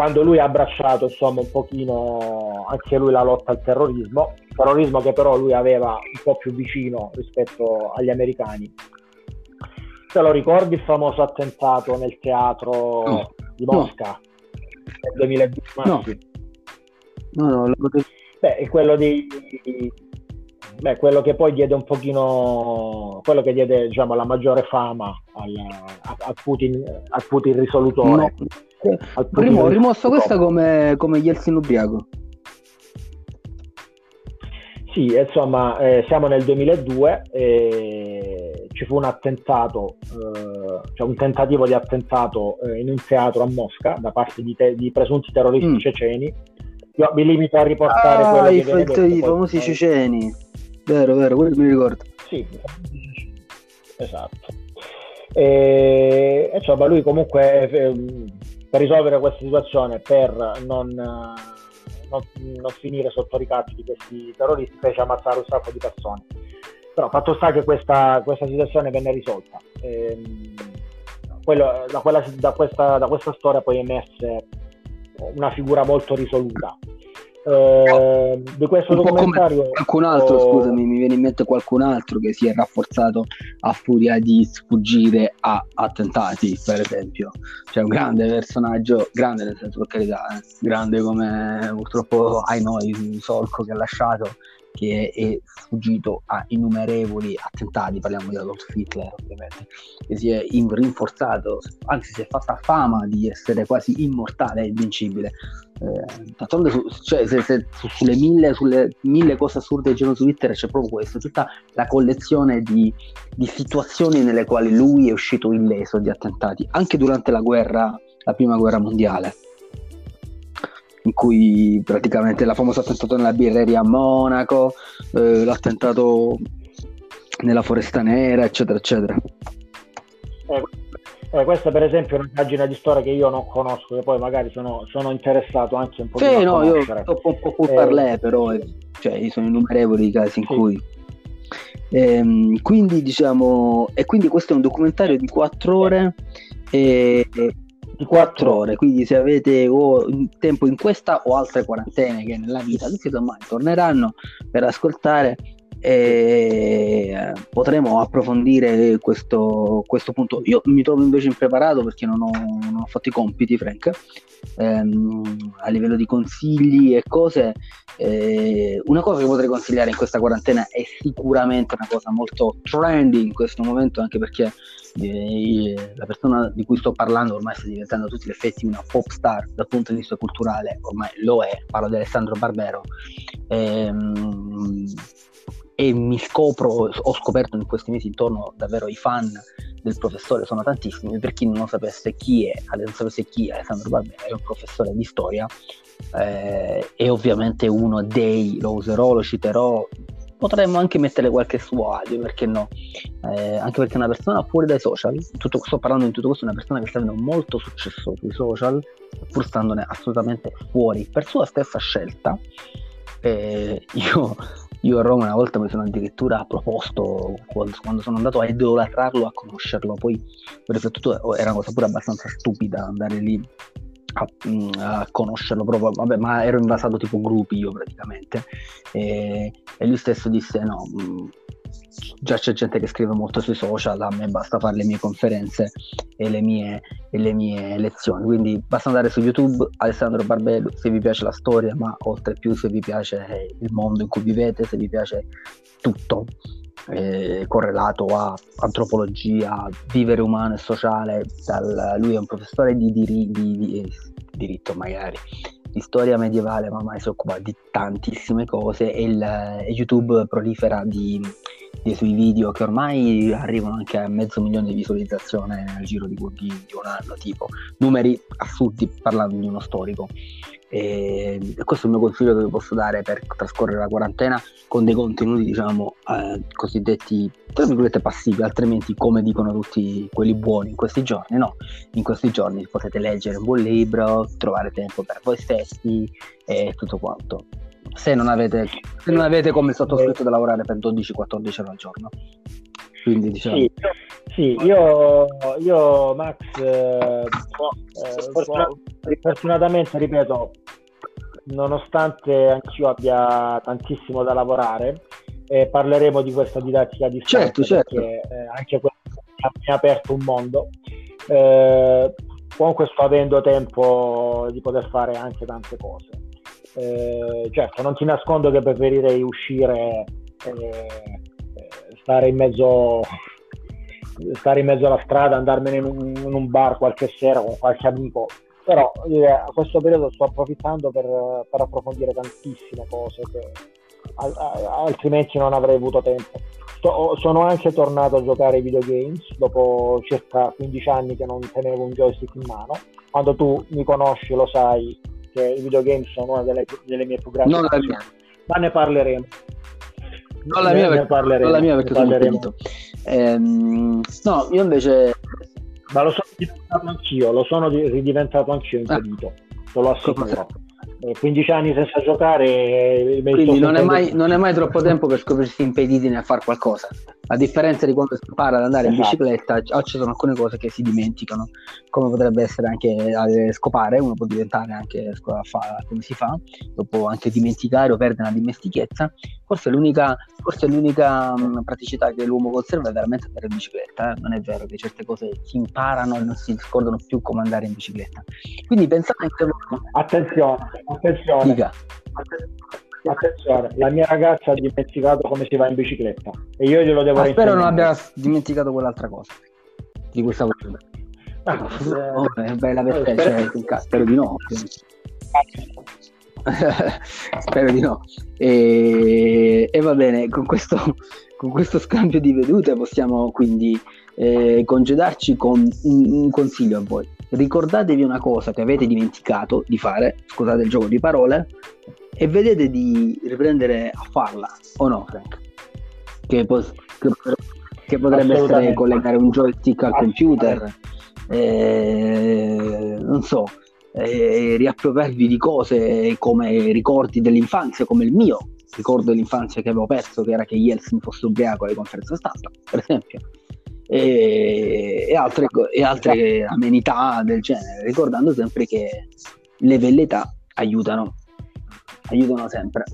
quando lui ha abbracciato insomma un pochino anche lui la lotta al terrorismo, terrorismo che però lui aveva un po' più vicino rispetto agli americani. Te lo ricordi il famoso attentato nel teatro no. di Mosca no. nel 2020? No. no, no, Beh, è quello di, beh, quello che poi diede un pochino quello che diede diciamo la maggiore fama al, a, a, Putin, a Putin risolutore. No Primo, ho rimosso questa come, come Yeltsin ubriaco. Sì, insomma, eh, siamo nel 2002 e ci fu un attentato, eh, cioè un tentativo di attentato eh, in un teatro a Mosca da parte di, te- di presunti terroristi mm. ceceni. Io mi limito a riportare ah, quello i, che detto, i famosi poi... ceceni. Vero, vero, quello mi ricordo. Sì, esatto. E, insomma, lui comunque eh, per risolvere questa situazione, per non, non, non, finire sotto ricatto di questi terroristi, fece ammazzare un sacco di persone. Però fatto sta che questa, questa situazione venne risolta. Ehm, quello, da, quella, da, questa, da questa storia poi emerse una figura molto risoluta eh, di questo documentario qualcun altro oh... scusami mi viene in mente qualcun altro che si è rafforzato a furia di sfuggire a attentati per esempio cioè un grande personaggio grande nel senso per carità eh? grande come purtroppo ai noi il solco che ha lasciato che è sfuggito a innumerevoli attentati, parliamo di Adolf Hitler ovviamente, che si è rinforzato, anzi si è fatta fama di essere quasi immortale e invincibile. Eh, d'altronde su, cioè, se, se, su, sulle, mille, sulle, mille, cose assurde che girano su Twitter c'è proprio questo, tutta la collezione di, di situazioni nelle quali lui è uscito illeso di attentati, anche durante la guerra, la prima guerra mondiale in cui praticamente la famosa attentato nella birreria a Monaco, eh, l'attentato nella Foresta Nera, eccetera, eccetera. Eh, eh, questa per esempio è una pagina di storia che io non conosco, che poi magari sono, sono interessato anche un po' sì, no, io sto un po' per parlè, però eh, cioè, sono innumerevoli i casi in sì. cui... Ehm, quindi diciamo, e quindi questo è un documentario di quattro ore e, di quattro ore, quindi se avete o tempo in questa o altre quarantene che nella vita, tutti domani torneranno per ascoltare e potremo approfondire questo, questo, punto. Io mi trovo invece impreparato perché non ho, non ho fatto i compiti, Frank, ehm, a livello di consigli e cose. Eh, una cosa che potrei consigliare in questa quarantena è sicuramente una cosa molto trendy in questo momento, anche perché eh, la persona di cui sto parlando ormai sta diventando a tutti gli effetti una pop star dal punto di vista culturale, ormai lo è, parlo di Alessandro Barbero. Ehm, e mi scopro, ho scoperto in questi mesi intorno davvero i fan del professore sono tantissimi, per chi non sapesse chi è, non sapesse chi è Alessandro Barbera, è un professore di storia, eh, è ovviamente uno dei, lo userò, lo citerò, potremmo anche mettere qualche suo audio, perché no? Eh, anche perché una persona fuori dai social, tutto, sto parlando di tutto questo, una persona che sta avendo molto successo sui social, pur standone assolutamente fuori, per sua stessa scelta. Eh, io io a Roma una volta mi sono addirittura proposto, quando sono andato a idolatrarlo, a conoscerlo, poi riflettuto, oh, era una cosa pure abbastanza stupida andare lì a, mm, a, conoscerlo proprio, vabbè, ma ero invasato tipo gruppi io praticamente. E, e lui stesso disse no, mm, già c'è gente che scrive molto sui social, a me basta fare le mie conferenze e le mie, e le mie lezioni. Quindi basta andare su YouTube, Alessandro Barbello, se vi piace la storia, ma oltre più se vi piace il mondo in cui vivete, se vi piace tutto. Eh, correlato a antropologia, vivere umano e sociale, dal, lui è un professore di, diri, di, di diritto magari, di storia medievale, ma ormai si occupa di tantissime cose e il, YouTube prolifera di, dei suoi video che ormai arrivano anche a mezzo milione di visualizzazioni nel giro di, di, di un anno, tipo numeri assurdi parlando di uno storico. E questo è il mio consiglio che vi posso dare per trascorrere la quarantena con dei contenuti, diciamo, eh, cosiddetti tra virgolette passivi, altrimenti, come dicono tutti quelli buoni in questi giorni, no? In questi giorni potete leggere un buon libro, trovare tempo per voi stessi e tutto quanto se non avete, se non avete come sottoscritto da lavorare per 12-14 ore al giorno. Quindi diciamo... Sì, sì io, io Max, eh, eh, fortunatamente, ripeto, nonostante anch'io abbia tantissimo da lavorare, eh, parleremo di questa didattica di certo, certo. perché eh, anche questo mi ha aperto un mondo. Eh, comunque sto avendo tempo di poter fare anche tante cose. Eh, certo, non ti nascondo che preferirei uscire, eh, stare in mezzo stare in mezzo alla strada, andarmene in un, in un bar qualche sera con qualche amico, però eh, a questo periodo sto approfittando per, per approfondire tantissime cose che a, a, altrimenti non avrei avuto tempo. Sto, sono anche tornato a giocare ai videogames dopo circa 15 anni che non tenevo un joystick in mano. Quando tu mi conosci lo sai che i videogames sono una delle, delle mie più grandi non la mia. ma ne parleremo non la mia, perché, parleremo, non la mia perché sono finito. Ehm, no io invece ma lo sono diventato anch'io lo sono ridiventato anch'io impedito ah. te lo assicuro. 15 anni senza giocare quindi non è, mai, non è, mai, troppo tempo per scoprirsi impediti nel fare qualcosa a differenza di quando si impara ad andare esatto. in bicicletta ci sono alcune cose che si dimenticano come potrebbe essere anche eh, scopare uno può diventare anche come si fa lo può anche dimenticare o perdere la dimestichezza forse l'unica, forse l'unica mh, mm, praticità che l'uomo conserva è veramente andare in bicicletta eh? non è vero che certe cose si imparano e non si scordano più come andare in bicicletta quindi pensate che attenzione Attenzione. Attenzione, la mia ragazza ha dimenticato come si va in bicicletta e io glielo devo ah, Spero non abbia dimenticato quell'altra cosa di questa volta. Ah, eh, oh, è bella per te, cioè, spero di no. spero di no. E, e, va bene, con questo, con questo scambio di vedute possiamo quindi eh, congedarci con un, un consiglio a voi ricordatevi una cosa che avete dimenticato di fare, scusate il gioco di parole, e vedete di riprendere a farla, o no Frank? Che, pos- che, potrebbe essere collegare un joystick al computer, eh, non so, eh, riappropriarvi di cose come ricordi dell'infanzia, come il mio ricordo dell'infanzia che avevo perso, che era che Yeltsin fosse ubriaco alle conferenze stampa, per esempio, e, e, altre, e altre amenità del genere, ricordando sempre che le velleità aiutano, aiutano sempre.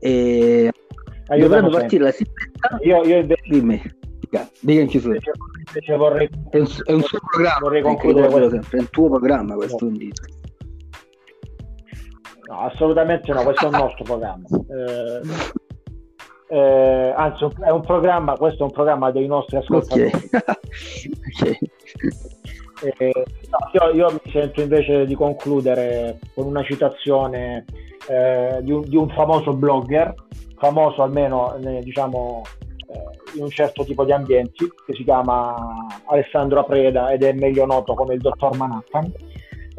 E dovrebbe partire la sigaretta. Io, io invece... Dimmi, dica in chiusura. Invece vorrei... È un, è un suo programma, vorrei concludere questo. sempre, è un tuo programma questo no. No, assolutamente no, questo è un nostro programma. Eh, eh, anzi è un programma, questo è un programma dei nostri ascoltatori. Okay. okay. Eh, no, io, io, mi sento invece di concludere con una citazione eh, di un, di, un, famoso blogger, famoso almeno eh, diciamo eh, in un certo tipo di ambienti, che si chiama Alessandro Apreda ed è meglio noto come il dottor Manhattan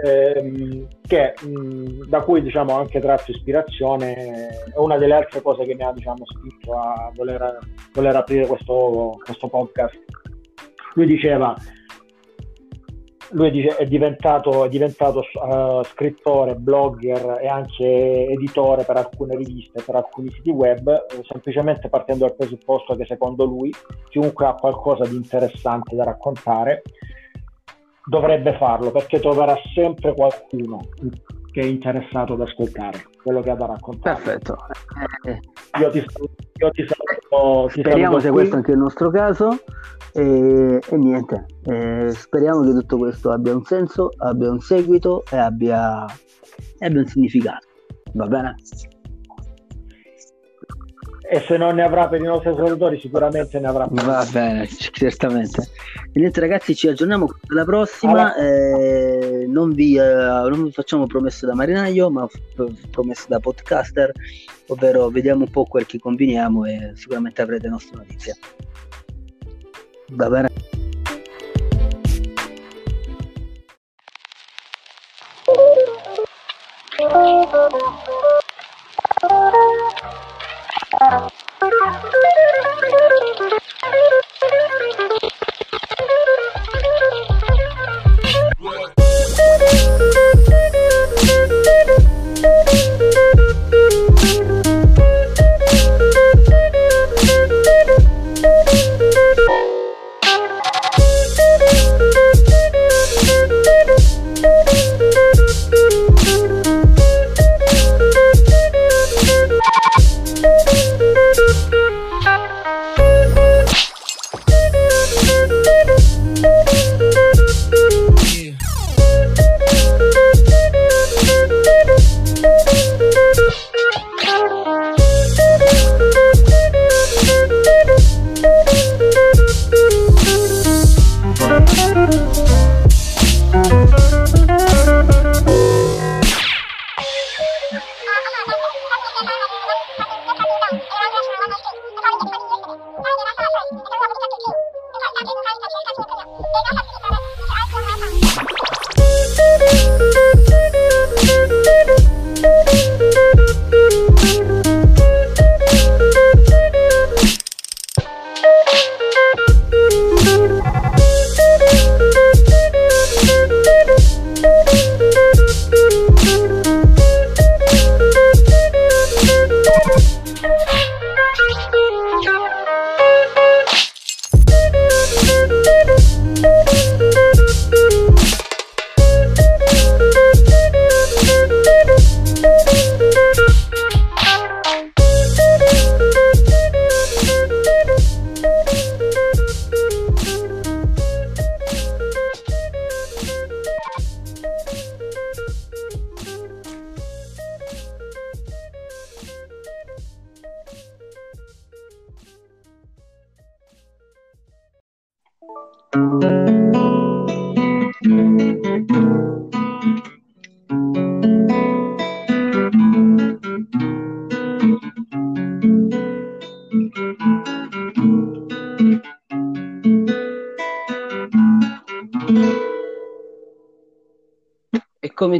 ehm, che, mh, da cui diciamo, anche tratto ispirazione, è una delle altre cose che mi ha diciamo, spinto a voler, voler aprire questo, questo, podcast. Lui diceva, lui è diventato, è diventato uh, scrittore, blogger e anche editore per alcune riviste, per alcuni siti web, semplicemente partendo dal presupposto che secondo lui chiunque ha qualcosa di interessante da raccontare dovrebbe farlo perché troverà sempre qualcuno che è interessato ad ascoltare quello che ha da raccontare. Perfetto. Io ti, io ti saluto. Ti speriamo sia questo anche il nostro caso. E, e niente, e speriamo che tutto questo abbia un senso, abbia un seguito e abbia, e abbia un significato. Va bene? e se non ne avrà per i nostri ascoltatori sicuramente ne avrà. Va bene certamente. E niente ragazzi ci aggiorniamo alla prossima. Allora. eh, non, vi, eh, non, vi, facciamo promesse da marinaio ma f- promesse da podcaster ovvero vediamo un po' quel che combiniamo e sicuramente avrete le nostre notizie. Va bene? Thank you.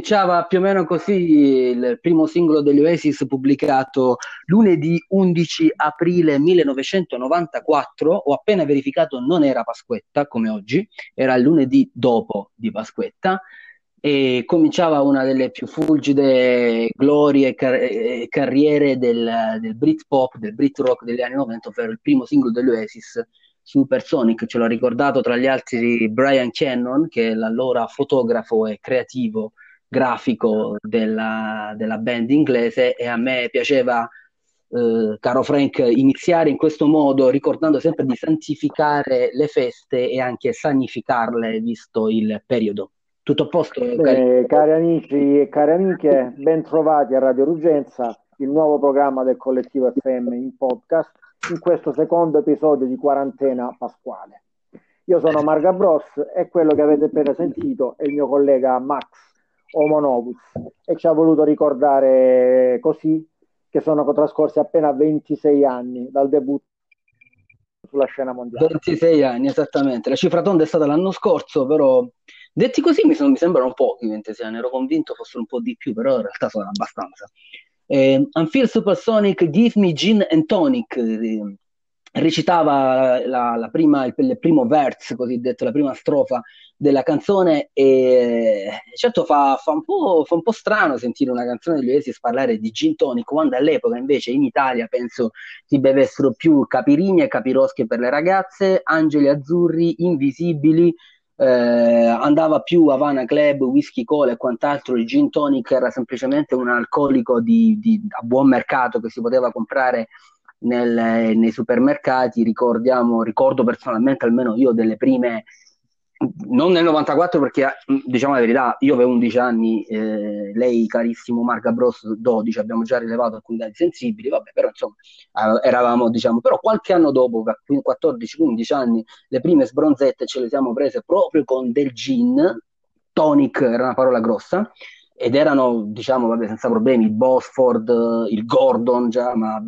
Cominciava più o meno così il primo singolo degli Oasis pubblicato lunedì 11 aprile 1994. Ho appena verificato, non era Pasquetta come oggi, era lunedì dopo di Pasquetta e cominciava una delle più fulgide glorie e car- carriere del, del Britpop, del Brit rock degli anni 90, ovvero il primo singolo degli Oasis Supersonic, ce l'ha ricordato tra gli altri Brian Cannon, che è l'allora fotografo e creativo grafico della, della band inglese e a me piaceva, eh, caro Frank, iniziare in questo modo ricordando sempre di santificare le feste e anche sanificarle visto il periodo. Tutto a posto? Bene, cari... cari amici e cari amiche, ben trovati a Radio Rugenza, il nuovo programma del collettivo FM in podcast in questo secondo episodio di quarantena pasquale. Io sono Marga Bros e quello che avete appena sentito è il mio collega Max Omonovus e ci ha voluto ricordare così che sono trascorsi appena 26 anni dal debutto sulla scena mondiale. 26 anni, esattamente. La cifra tonda è stata l'anno scorso, però detti così mi, sono, mi sembrano pochi 26 anni, ero convinto fossero un po' di più, però in realtà sono abbastanza. Eh, Unfeel Supersonic Give Me Gin and Tonic eh, recitava la, la prima, il, il, primo verse, cosiddetto, la prima strofa della canzone e certo fa, fa, un fa, un po', strano sentire una canzone degli Oasis parlare di gin tonic quando all'epoca invece in Italia penso si bevessero più capirini e capiroschi per le ragazze, angeli azzurri, invisibili, eh, andava più Havana Club, whisky cola e quant'altro, il gin tonic era semplicemente un alcolico di, di, a buon mercato che si poteva comprare nel, nei supermercati, ricordiamo, ricordo personalmente almeno io delle prime non nel 94 perché mm, diciamo la verità io avevo 11 anni eh, lei carissimo Marga Bros 12 abbiamo già rilevato alcuni dati sensibili vabbè però insomma eravamo diciamo però qualche anno dopo 14-15 anni le prime sbronzette ce le siamo prese proprio con del gin tonic era una parola grossa ed erano diciamo vabbè senza problemi il Bosford il Gordon già ma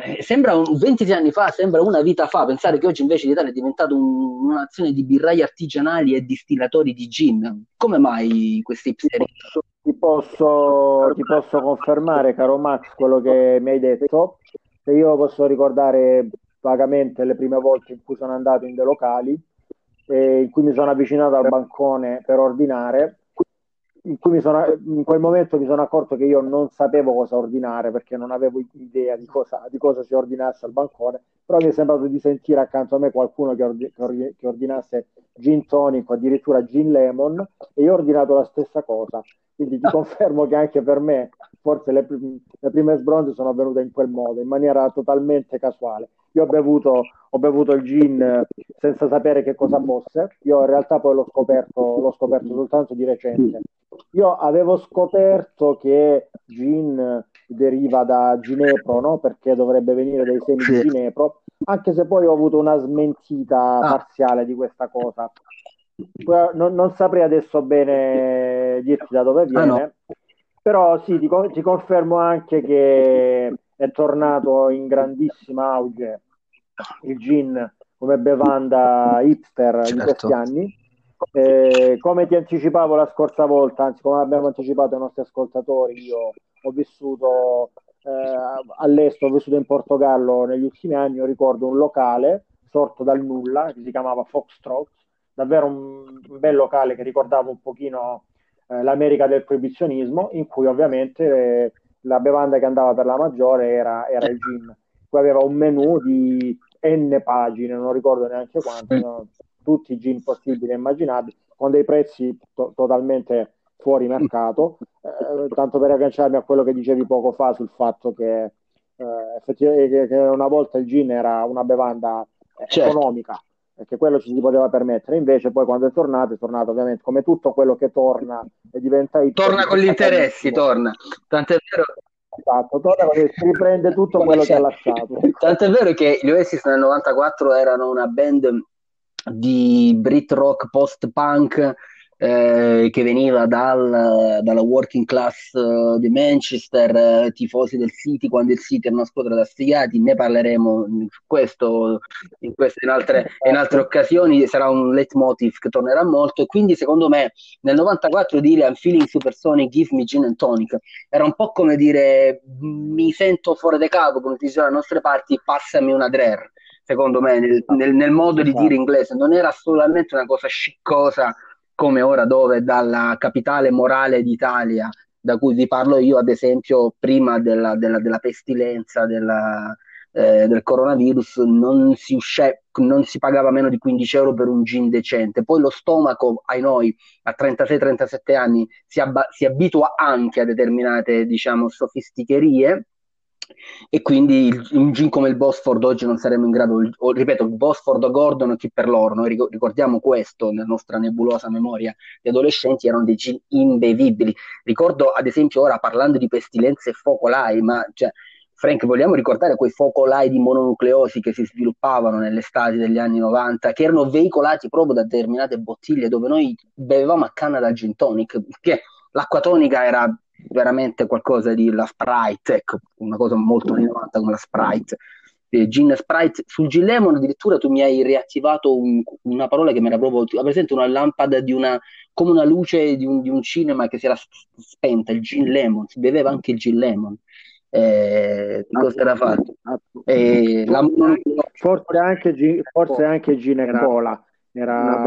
cioè, sembra un, 20 anni fa, sembra una vita fa, pensare che oggi invece l'Italia è diventata un, una di birrai artigianali e distillatori di gin. Come mai questi ipseri? Ti posso, ti posso confermare, caro Max, quello che mi hai detto. Se io posso ricordare vagamente le prime volte in cui sono andato in dei locali, eh, in cui mi sono avvicinato al bancone per ordinare, in, sono, in, quel momento mi sono accorto che io non sapevo cosa ordinare perché non avevo idea di cosa, di cosa si ordinasse al bancone, però mi è sembrato di sentire accanto a me qualcuno che, ordi, che ordinasse gin tonic o addirittura gin lemon e io ho ordinato la stessa cosa. Quindi ti confermo che anche per me forse le, le prime sbronze sono avvenute in quel modo, in maniera totalmente casuale. Io ho bevuto, ho bevuto il gin senza sapere che cosa fosse, io in realtà poi l'ho scoperto, l'ho scoperto soltanto di recente. Io avevo scoperto che gin deriva da ginepro, no? perché dovrebbe venire dai semi di ginepro, anche se poi ho avuto una smentita ah. parziale di questa cosa. Non, non, saprei adesso bene dirti da dove viene, ah, no. però sì, ti, ti confermo anche che è tornato in grandissima auge il gin come bevanda hipster certo. in questi anni. Eh, come ti anticipavo la scorsa volta, anzi come abbiamo anticipato ai nostri ascoltatori, io ho vissuto eh, all'estero, ho vissuto in Portogallo negli ultimi anni, io ricordo un locale sorto dal nulla che si chiamava Foxtrot, davvero un, un bel locale che ricordava un pochino eh, l'America del proibizionismo, in cui ovviamente eh, la bevanda che andava per la maggiore era, era il gin. Poi aveva un menù di n pagine, non ricordo neanche quanti, no? tutti i gin possibili e immaginabili, con dei prezzi to- totalmente fuori mercato, eh, tanto per agganciarmi a quello che dicevi poco fa sul fatto che eh, effettivamente che una volta il gin era una bevanda certo. economica perché quello ci si poteva permettere. Invece, poi quando è tornato, è tornato ovviamente come tutto quello che torna e diventa hit. Torna con gli interessi, torna. Tant'è vero. Esatto, torna perché si riprende tutto quello che ha lasciato. Tant'è vero che gli Oasis nel 94 erano una band di Brit rock post punk eh, che veniva dal, dalla working class uh, di Manchester, uh, tifosi del City, quando il City era una squadra da sfigati, ne parleremo su questo in, queste, in, altre, in altre occasioni, sarà un leitmotiv che tornerà molto. E quindi secondo me nel 94 dire I'm feeling supersonic, give me gin and tonic, era un po' come dire mi sento fuori da capo, come si dice dalle nostre parti, passami una Drer secondo me, nel, nel, nel, modo di dire inglese, non era solamente una cosa sciccosa come ora dove dalla capitale morale d'Italia, da cui vi parlo io, ad esempio, prima della, della, della pestilenza, della, eh, del coronavirus, non si, usce, non si pagava meno di 15 euro per un gin decente. Poi lo stomaco, ai noi, a 36-37 anni, si, abba- si abitua anche a determinate, diciamo, sofisticherie e quindi un gin come il Bosford oggi non saremmo in grado, o, ripeto, il Bosford o Gordon chi per loro, noi ricordiamo questo nella nostra nebulosa memoria di adolescenti, erano dei gin imbevibili. Ricordo ad esempio ora parlando di pestilenze e focolai, ma cioè, Frank, vogliamo ricordare quei focolai di mononucleosi che si sviluppavano nell'estate degli anni 90, che erano veicolati proprio da determinate bottiglie dove noi bevevamo a canna da gin tonic, perché l'acqua tonica era veramente qualcosa di la Sprite, ecco, una cosa molto anni 90 come la Sprite. Eh, Gin Sprite sul Gin Lemon addirittura tu mi hai riattivato un, una parola che mi era proprio presente una lampada di una come una luce di un, di un, cinema che si era spenta il Gin Lemon si beveva anche il Gin Lemon eh, cosa era fatto? Eh, la... forse anche, forse anche Gin e Cola era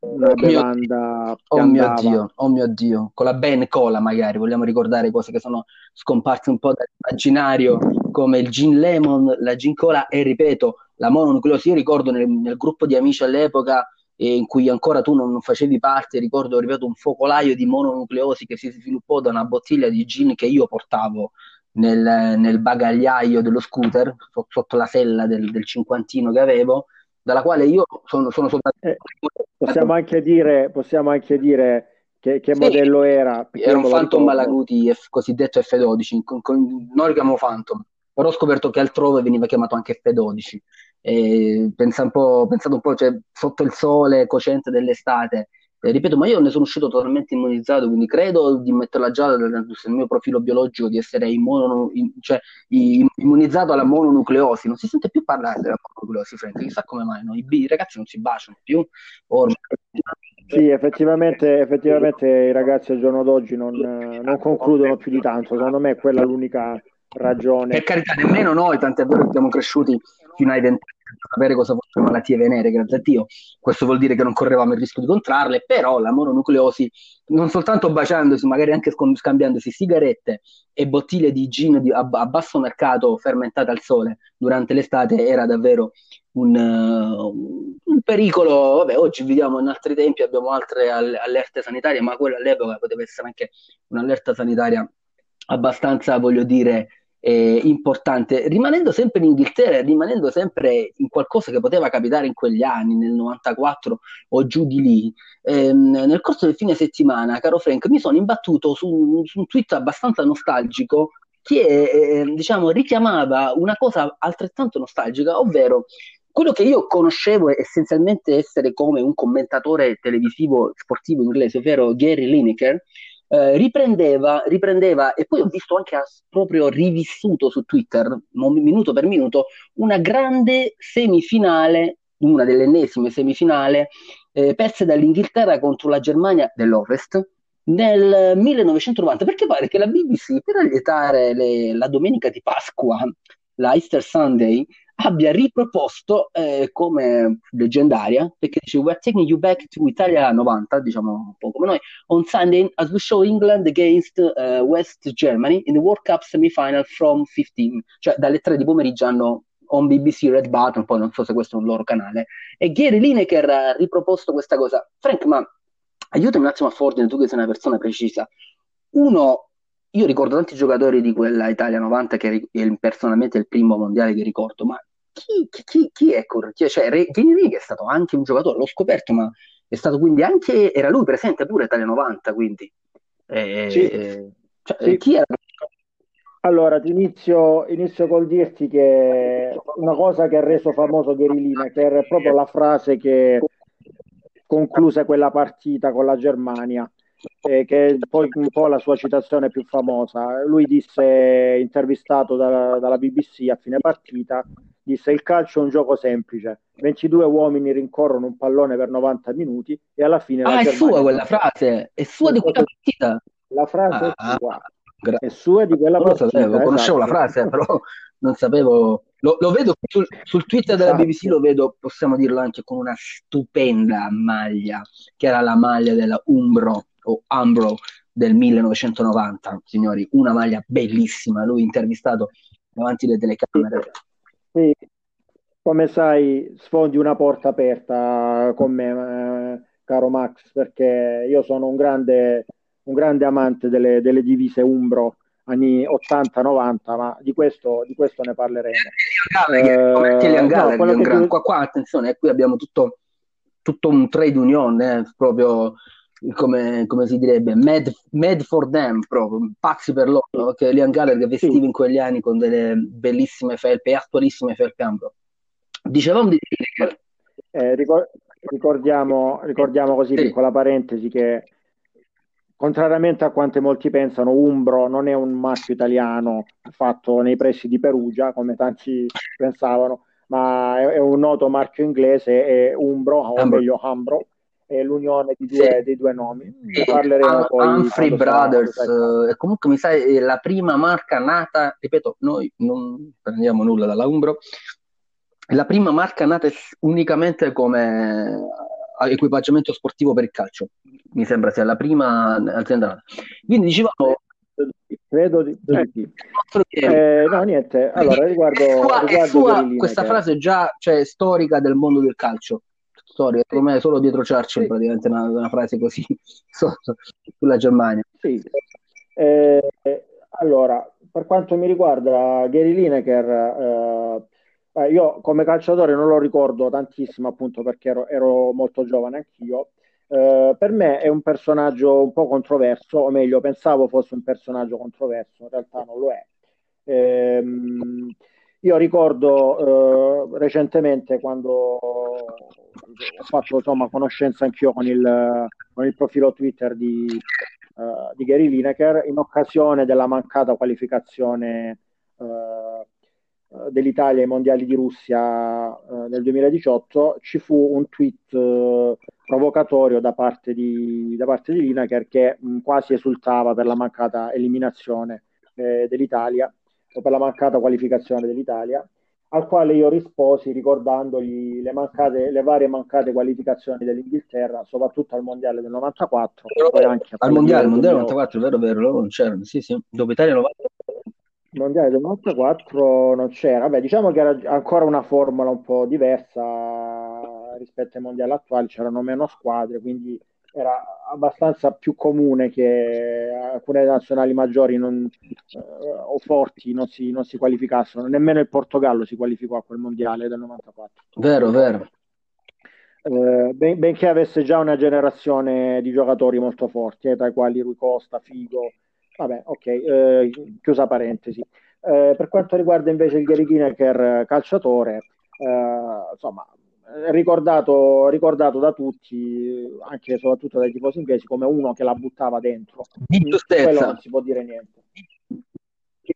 una bevanda oh mio, Dio, oh mio Dio, con la Ben Cola magari, vogliamo ricordare cose che sono scomparse un po' dall'immaginario come il gin lemon, la gin cola e ripeto, la mononucleosi, io ricordo nel, nel gruppo di amici all'epoca eh, in cui ancora tu non facevi parte, ricordo, ripeto, un focolaio di mononucleosi che si sviluppò da una bottiglia di gin che io portavo nel, nel bagagliaio dello scooter, sotto la sella del, del cinquantino che avevo, dalla quale io sono, sono soltanto... Eh, possiamo, anche dire, possiamo anche dire che, che sì, modello era? Era un Phantom Malaguti F, cosiddetto F12, con, con, noi lo chiamiamo Phantom, però ho scoperto che altrove veniva chiamato anche F12. E pensa un po', pensate un po', cioè, sotto il sole cocente dell'estate, eh, ripeto, ma io ne sono uscito totalmente immunizzato, quindi credo di metterla già nel, mio profilo biologico di essere immuno, in, cioè, immunizzato alla mononucleosi. Non si sente più parlare della mononucleosi, Frank. Chissà come mai, no? I, i, ragazzi non si baciano più. Ormai. Sì, effettivamente, effettivamente i ragazzi al giorno d'oggi non, non concludono più di tanto. Secondo me è quella l'unica ragione. Per carità, nemmeno noi, tant'è vero che siamo cresciuti fino ai vent'anni sapere cosa fossero malattie venere, grazie a Dio. Questo vuol dire che non correvamo il rischio di contrarle, però la mononucleosi, non soltanto baciandosi, magari anche scambiandosi sigarette e bottiglie di gin di, a, a, basso mercato fermentate al sole durante l'estate, era davvero un, uh, un pericolo. Vabbè, oggi viviamo in altri tempi, abbiamo altre allerte sanitarie, ma quella all'epoca poteva essere anche un'allerta sanitaria abbastanza, voglio dire, eh, importante, rimanendo sempre in Inghilterra, rimanendo sempre in qualcosa che poteva capitare in quegli anni, nel 94 o giù di lì, ehm, nel corso del fine settimana, caro Frank, mi sono imbattuto su, su un tweet abbastanza nostalgico che eh, diciamo, richiamava una cosa altrettanto nostalgica, ovvero quello che io conoscevo essenzialmente essere come un commentatore televisivo sportivo inglese, ovvero Gary Lineker, eh, riprendeva, riprendeva, e poi ho visto anche ha proprio rivissuto su Twitter, minuto per minuto, una grande semifinale, una delle ennesime semifinali, eh, perse dall'Inghilterra contro la Germania dell'Ovest nel 1990, perché pare che la BBC, per allietare le, la domenica di Pasqua, la Easter Sunday, abbia riproposto eh, come leggendaria, perché dice We're taking you back to Italia 90, diciamo un po' come noi, on Sunday as we show England against uh, West Germany in the World Cup semifinal from 15, cioè dalle 3 di pomeriggio hanno on BBC Red Button, poi non so se questo è un loro canale, e Gary Lineker ha riproposto questa cosa. Frank, ma aiutami un attimo a Fordine, tu che sei una persona precisa. Uno, io ricordo tanti giocatori di quella Italia 90 che è personalmente il primo mondiale che ricordo, ma chi, chi, chi è Correttier? Cioè, Gini Righi è stato anche un giocatore, l'ho scoperto, ma è stato quindi anche, era lui presente pure Italia 90, quindi. Eh, sì. Cioè, sì. Chi era? Allora, inizio, inizio col dirti che una cosa che ha reso famoso Gary Lineker è proprio la frase che concluse quella partita con la Germania, eh, che è poi un po' la sua citazione più famosa. Lui disse, intervistato da, dalla BBC a fine partita, disse il calcio è un gioco semplice, 22 uomini rincorrono un pallone per 90 minuti e alla fine... Ah, è Germania... sua quella frase, è sua di quella partita. La frase ah, è sua. Gra- è sua di quella non partita. Lo sapevo, conoscevo esatto. la frase, però non sapevo lo, lo vedo sul, sul, Twitter della esatto. BBC, lo vedo, possiamo dirlo anche con una stupenda maglia, che era la maglia della Umbro o Umbro del 1990, signori, una maglia bellissima, lui intervistato davanti alle telecamere. Sì, come sai, sfondi una porta aperta con me, eh, caro Max, perché io sono un grande, un grande amante delle, delle divise Umbro anni 80-90, ma di questo, di questo, ne parleremo. Eh, no, tu... qua, qua, attenzione, qui abbiamo tutto, tutto un trade union, eh, proprio come, come, si direbbe, mad, mad, for them, proprio, pazzi per loro, che Liam Gallagher vestiva sì. in quegli anni con delle bellissime felpe, attualissime felpe ambro. Dicevamo di eh, ricordiamo, ricordiamo così, sì. piccola parentesi, che contrariamente a quanto molti pensano, Umbro non è un marchio italiano fatto nei pressi di Perugia, come tanti pensavano, ma è, è un noto marchio inglese, è Umbro, o Ambro. meglio Ambro, è l'unione di due, sì. dei due nomi. Ne parleremo poi. Humphrey Brothers, sarà, comunque mi sa è la prima marca nata, ripeto, noi non prendiamo nulla dalla Umbro, è la prima marca nata unicamente come equipaggiamento sportivo per il calcio. Mi sembra sia la prima azienda. Quindi dicevamo. Credo di, sì. eh, no, niente. Allora, riguardo, sua, riguardo è sua questa che... frase già cioè, storica del mondo del calcio. Storia, secondo me solo dietro Churchill, sì. praticamente una, una, frase così sulla Germania. Sì. Eh, allora, per quanto mi riguarda, Gary Lineker eh, eh, io come calciatore non lo ricordo tantissimo appunto perché ero, ero molto giovane anch'io. Eh, per me è un personaggio un po' controverso, o meglio, pensavo fosse un personaggio controverso, in realtà non lo è. Eh, io ricordo eh, recentemente quando ho fatto insomma, conoscenza anch'io con il, con il profilo Twitter di, uh, di Gary Lineker in occasione della mancata qualificazione eh, dell'Italia ai mondiali di Russia eh, nel 2018 ci fu un tweet eh, provocatorio da parte di, da parte di Lineker che mh, quasi esultava per la mancata eliminazione eh, dell'Italia o per la mancata qualificazione dell'Italia al quale io risposi ricordandogli le, mancate, le varie mancate qualificazioni dell'Inghilterra, soprattutto al mondiale del 94. Poi anche al mondiale, del 94, vero, vero, non c'erano, sì, sì, dopo Italia 90 mondiale del 94 non c'era, vabbè diciamo che era ancora una formula un po' diversa rispetto ai mondiali attuali, c'erano meno squadre, quindi era abbastanza più comune che alcune nazionali maggiori non, eh, o forti non si, non si, qualificassero, nemmeno il Portogallo si qualificò a quel mondiale del 94. Vero, vero. Eh, ben, benché avesse già una generazione di giocatori molto forti, eh, tra i quali Rui Costa, Figo, Vabbè, ok, eh, chiusa parentesi. Eh, per quanto riguarda invece il Gary Lineker calciatore, eh, insomma, ricordato, ricordato, da tutti, anche e soprattutto dai tifosi inglesi, come uno che la buttava dentro. Di Quello non si può dire niente.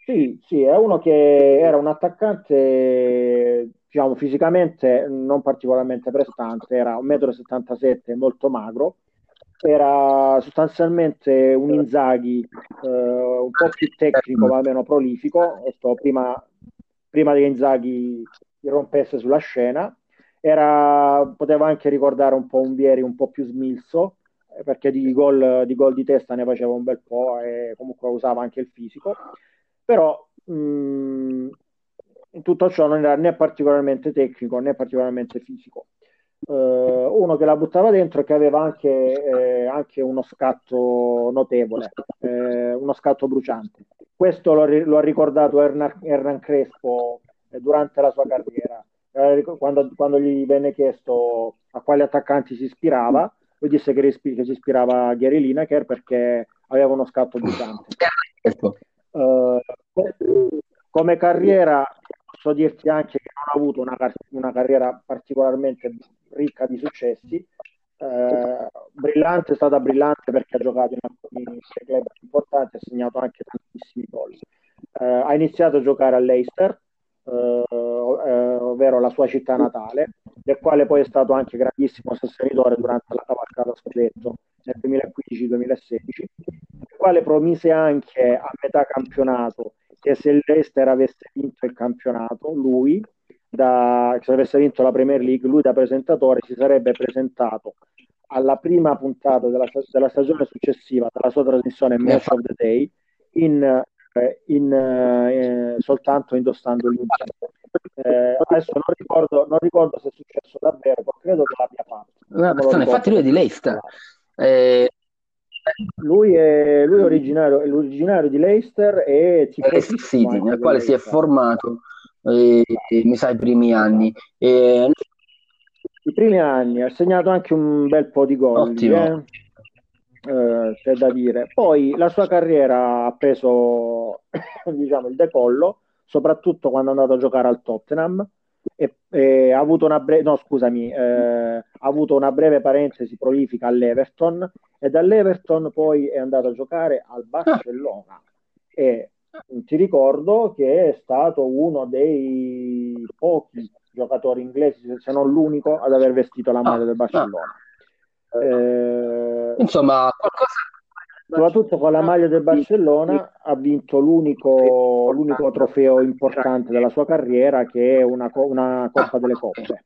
Sì, sì, è uno che era un attaccante, diciamo, fisicamente non particolarmente prestante, era 1,77 m, molto magro, era sostanzialmente un Inzaghi eh, un po' più tecnico ma meno prolifico, prima, prima che Inzaghi irrompesse sulla scena, era, poteva anche ricordare un po' un Vieri un po' più smilzo, eh, perché di gol, di gol di testa ne faceva un bel po' e comunque usava anche il fisico, però mh, mm, in tutto ciò non era né particolarmente tecnico né particolarmente fisico eh, uno che la buttava dentro e che aveva anche, eh, anche uno scatto notevole, eh, uno scatto bruciante. Questo lo, lo ha ricordato Hernan Crespo eh, durante la sua carriera. Eh, quando, quando, gli venne chiesto a quali attaccanti si ispirava, lui disse che, rispi- che si ispirava a Gary Lineker perché aveva uno scatto bruciante. Uh, come carriera posso dirti anche che non ha avuto una, una carriera particolarmente ricca di successi, eh, brillante, è stata brillante perché ha giocato in alcuni club importanti, ha segnato anche tantissimi gol. Eh, ha iniziato a giocare all'Eister, eh, eh, ovvero la sua città natale, del quale poi è stato anche grandissimo sostenitore durante la cavalcata scudetto nel 2015-2016, il quale promise anche a metà campionato che se l'Ester avesse vinto il campionato, lui, da, se avesse vinto la Premier League, lui da presentatore si sarebbe presentato alla prima puntata della, della stagione successiva della sua trasmissione Match of the Day in, eh, in, eh, soltanto indossando l'uniforme. Eh, adesso non ricordo, non ricordo, se è successo davvero, ma credo che l'abbia fatto. No, infatti lui è di Leicester. Eh... Lui, è, lui è, originario, è l'originario di Leicester e Leicester City, nel quale si è formato eh, mi sa i primi anni. Eh, I primi anni, ha segnato anche un bel po' di gol. Ottimo. Eh? eh, c'è da dire. Poi la sua carriera ha preso diciamo, il decollo, soprattutto quando è andato a giocare al Tottenham. E, e ha avuto una breve, no, scusami, eh, ha avuto una breve parentesi prolifica all'Everton e dall'Everton poi è andato a giocare al Barcellona. E ti ricordo che è stato uno dei pochi giocatori inglesi, se non l'unico, ad aver vestito la maglia del Barcellona. Eh, Insomma, qualcosa... Soprattutto con la maglia del Barcellona ha vinto l'unico, l'unico trofeo importante della sua carriera che è una, una Coppa delle Coppe.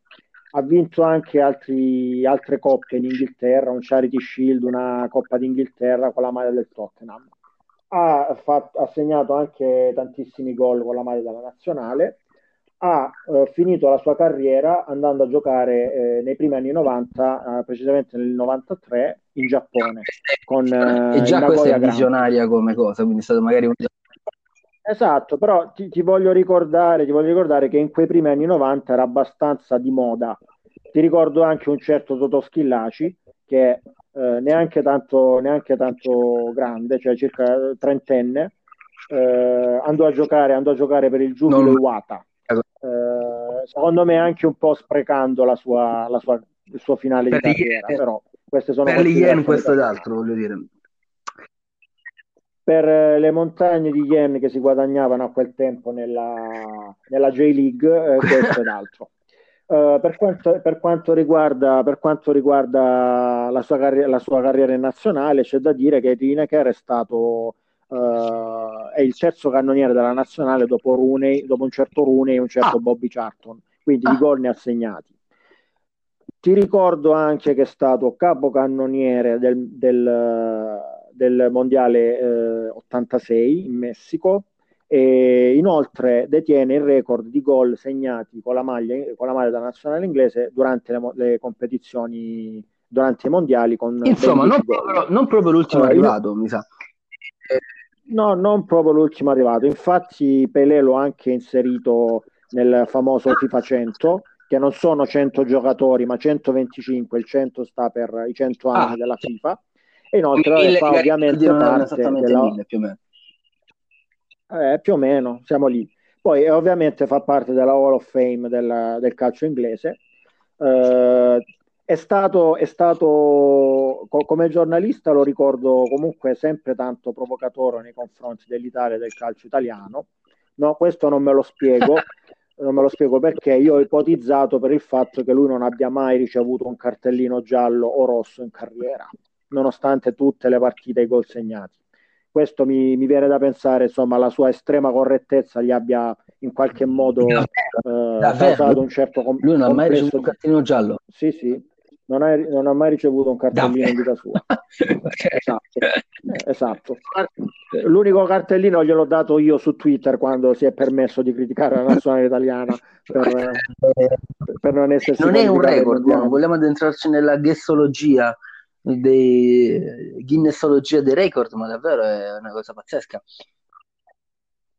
Ha vinto anche altri, altre coppe in Inghilterra, un Charity Shield, una Coppa d'Inghilterra con la maglia del Tottenham. Ha, fatto, ha segnato anche tantissimi gol con la maglia della nazionale ha eh, finito la sua carriera andando a giocare eh, nei primi anni 90, eh, precisamente nel 93, in Giappone. Con, eh, e già questa è visionaria come cosa, quindi è stato magari un... Esatto, però ti, ti, voglio ricordare, ti voglio ricordare che in quei primi anni 90 era abbastanza di moda. Ti ricordo anche un certo Totò Schillaci, che eh, neanche, tanto, neanche tanto grande, cioè circa trentenne, eh, andò, a giocare, andò a giocare per il Giubilo non... Iwata eh, secondo me anche un po' sprecando la sua, la sua, il suo finale per di carriera, yen, però queste sono per gli Yen questo ed altro, voglio dire. Per eh, le montagne di yen che si guadagnavano a quel tempo nella, nella J-League, eh, questo ed altro. Uh, per, quanto, per, quanto, riguarda, per quanto riguarda la sua, carri- la sua carriera nazionale, c'è da dire che Lineker è stato uh, è il terzo cannoniere della nazionale dopo, Rooney, dopo un certo Rooney e un certo ah. Bobby Charlton, quindi ah. di gol ne ha segnati. Ti ricordo anche che è stato capocannoniere del, del, del mondiale eh, 86 in Messico e inoltre detiene il record di gol segnati con la maglia, con la maglia della nazionale inglese durante le, le competizioni durante i mondiali con insomma non proprio, non proprio, l'ultimo uh, arrivato io... mi sa No, non proprio l'ultimo arrivato. Infatti, Pelé l'ho anche inserito nel famoso FIFA 100, che non sono 100 giocatori, ma 125. Il 100 sta per i 100 anni ah, della FIFA. E inoltre mille, fa ovviamente parte della... mille, più o meno. Eh, più o meno, siamo lì. Poi ovviamente fa parte della Hall of Fame del, del calcio inglese. Eh, è stato, è stato co- come giornalista lo ricordo comunque sempre tanto provocatore nei confronti dell'Italia e del calcio italiano. No, questo non me lo spiego, non me lo spiego perché io ho ipotizzato per il fatto che lui non abbia mai ricevuto un cartellino giallo o rosso in carriera, nonostante tutte le partite e i gol segnati. Questo mi, mi viene da pensare, insomma, la sua estrema correttezza gli abbia in qualche modo eh, causato un certo com- Lui non ha mai ricevuto un cartellino giallo? Sì, sì, non, hai, non ha mai ricevuto un cartellino in vita sua. esatto. esatto. L'unico cartellino gliel'ho dato io su Twitter quando si è permesso di criticare la nazionale italiana per, per non essersi Non è un record, no? vogliamo addentrarci nella guessologia dei Guinnessologia dei record, ma davvero è una cosa pazzesca.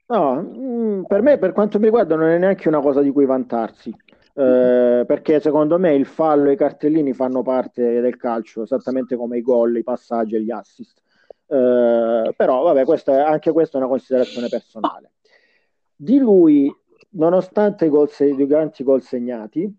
No, mm, per me, per quanto mi riguarda, non è neanche una cosa di cui vantarsi. Eh, perché secondo me il fallo e i cartellini fanno parte del calcio, esattamente come i gol, i passaggi e gli assist. Eh, però, vabbè, questa, anche questa è una considerazione personale. Di lui, nonostante i, gol, i grandi gol segnati,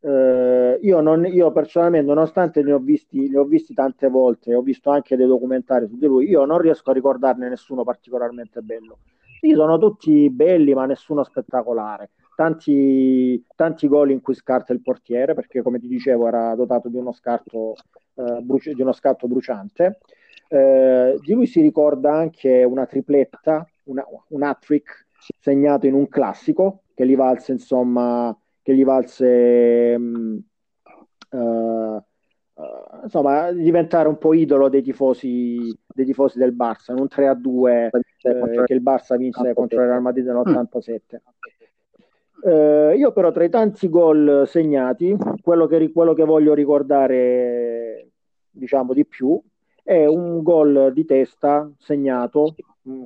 eh, io, non, io, personalmente, nonostante ne ho, visti, ne ho visti tante volte, ho visto anche dei documentari su di lui, io non riesco a ricordarne nessuno particolarmente bello. Sì, sono tutti belli, ma nessuno spettacolare. Tanti, tanti gol in cui scarta il portiere, perché come ti dicevo era dotato di uno, scarto, eh, bruci- di uno scatto bruciante. Eh, di lui si ricorda anche una tripletta, una, un hat-trick segnato in un classico, che gli valse insomma che gli valse mh, uh, uh, insomma diventare un po' idolo dei tifosi, dei tifosi del Barça in un 3 a 2 eh, che il Barça vinse contro il Real Madrid nell'87 eh, io però tra i tanti gol segnati quello che, quello che voglio ricordare diciamo di più è un gol di testa segnato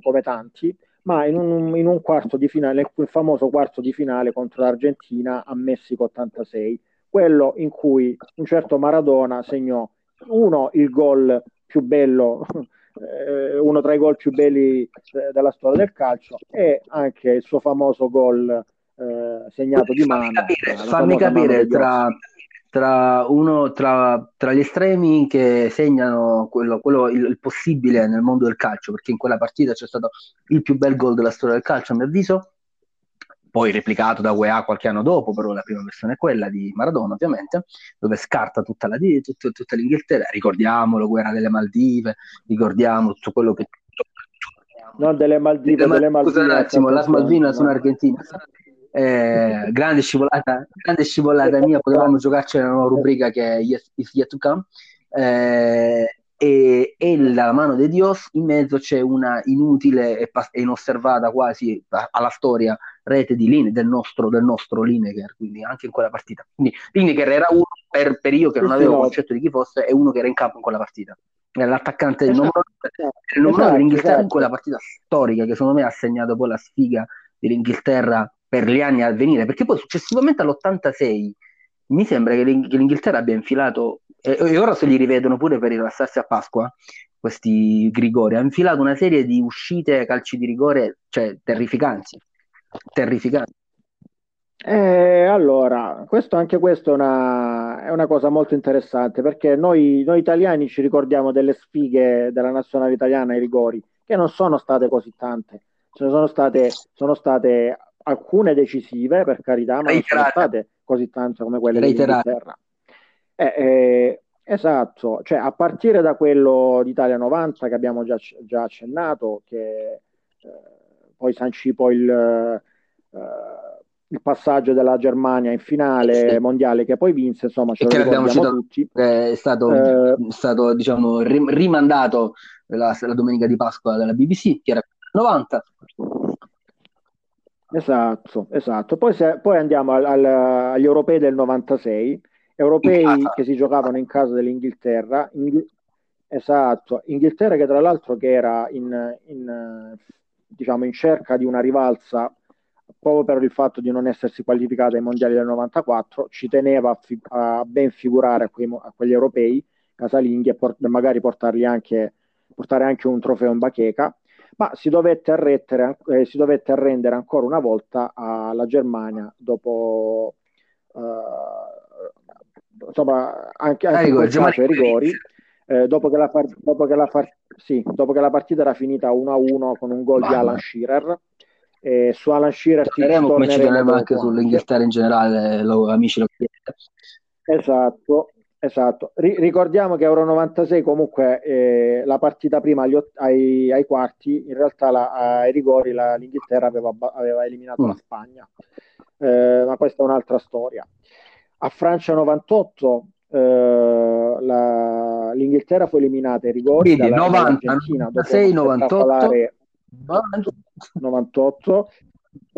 come tanti ma in un, in un quarto di finale, il famoso quarto di finale contro l'Argentina a Messico 86, quello in cui un certo Maradona segnò uno il gol più bello, eh, uno tra i gol più belli eh, della storia del calcio e anche il suo famoso gol eh, segnato di mano. Fammi capire, fammi capire tra, tra, uno, tra, tra, gli estremi che segnano quello, quello il, il, possibile nel mondo del calcio, perché in quella partita c'è stato il più bel gol della storia del calcio, a mio avviso, poi replicato da UEA qualche anno dopo, però la prima versione è quella di Maradona, ovviamente, dove scarta tutta, la, tutta, tutta l'Inghilterra, ricordiamolo, guerra delle Maldive, ricordiamo tutto quello che... Non delle Maldive, delle Maldive. Scusa un attimo, la Maldive sono argentina eh, grande scivolata, grande scivolata mia, potevamo giocarci nella nuova rubrica che è Yes, Yet to Come. Eh, e, e la mano di Dios in mezzo c'è una inutile e, pas- inosservata quasi alla storia rete di Line, del nostro, del nostro Lineker, quindi anche in quella partita. Quindi Lineker era uno per, per io che non avevo concetto di chi fosse e uno che era in campo in quella partita. L'attaccante del numero, esatto. il numero esatto, dell'Inghilterra esatto. in quella partita storica che secondo me ha segnato poi la sfiga dell'Inghilterra per gli anni a venire, perché poi successivamente all'86 mi sembra che, l'Ing- che l'Inghilterra abbia infilato, e, e, ora se li rivedono pure per rilassarsi a Pasqua, questi Grigori, ha infilato una serie di uscite calci di rigore, cioè terrificanti, terrificanti. Eh, allora, questo, anche questo è una, è una, cosa molto interessante perché noi, noi, italiani ci ricordiamo delle sfighe della nazionale italiana ai rigori, che non sono state così tante, ce ne sono state, sono state alcune decisive per carità, ma non sono state così tante come quelle dell'Inghilterra. Eh, eh, esatto, cioè a partire da quello d'Italia 90 che abbiamo già, già accennato, che eh, poi sancì poi il, eh, il, passaggio della Germania in finale sì. mondiale che poi vinse, insomma, ce lo ricordiamo citato, tutti. È stato, eh, stato diciamo, rimandato la, la domenica di Pasqua dalla BBC, che era 90 Esatto, esatto. Poi, se, poi andiamo al, al, agli europei del 96, europei che si giocavano in casa dell'Inghilterra. Inghi- esatto, Inghilterra che tra l'altro che era in, in, diciamo, in cerca di una rivalsa proprio per il fatto di non essersi qualificata ai mondiali del 94, ci teneva a, fi- a ben figurare a, quei, a, quegli europei casalinghi e port- magari portarli anche, portare anche un trofeo in bacheca ma si dovette, arrettere, eh, si dovette arrendere ancora una volta alla Germania dopo eh, insomma anche, anche ah, caso ai rigori eh, dopo, che la, dopo, che la, sì, dopo che la partita era finita 1-1 con un gol di Alan Shearer e su Alan Shearer torneremo come ci torneremo anche sull'Inghilterra in generale lo, amici lo esatto Esatto, R- ricordiamo che Euro 96 comunque eh, la partita prima agli, ai, ai, quarti, in realtà la, ai rigori la, l'Inghilterra aveva, aveva eliminato mm. la Spagna, eh, ma questa è un'altra storia. A Francia 98 eh, la, l'Inghilterra fu eliminata ai rigori Quindi, dalla, 90, 96, 98, 98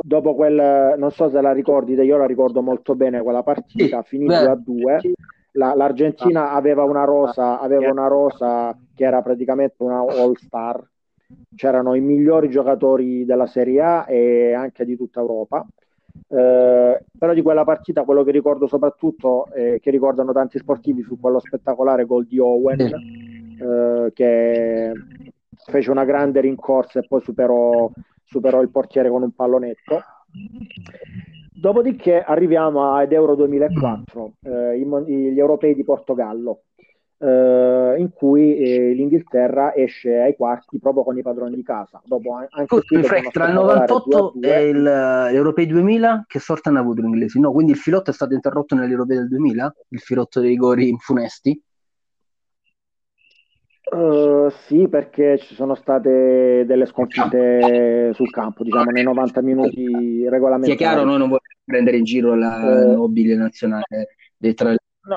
dopo quel, non so se la ricordi, io la ricordo molto bene quella partita, sì, finita a 2 la, l'Argentina ah. aveva una rosa, aveva una rosa che era praticamente una all star, c'erano i migliori giocatori della Serie A e anche di tutta Europa. Eh, però di quella partita quello che ricordo soprattutto eh, che ricordano tanti sportivi su quello spettacolare gol di Owen eh, che fece una grande rincorsa e poi superò, superò il portiere con un pallonetto Dopodiché arriviamo ad Euro 2004, eh, gli europei di Portogallo, eh, in cui eh, l'Inghilterra esce ai quarti proprio con i padroni di casa. Dopo, anche Scusi, Frank, tra il 98 e il, l'Europei 2000 che sorta hanno avuto gli inglesi? No, quindi il filotto è stato interrotto negli Europei del 2000? Il filotto dei rigori funesti? Uh, sì, perché ci sono state delle sconfitte sul campo, diciamo nei 90 minuti regolamentari. Sia chiaro, noi non vogliamo prendere in giro la uh, nobile nazionale dei tre. No.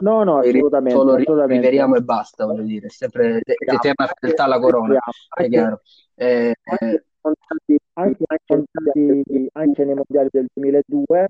No, no, assolutamente. Solo assolutamente. riveriamo e basta, voglio dire, sempre eterna fedeltà alla corona, è chiaro. Eh, anche, anche, anche, anche nei mondiali del 2002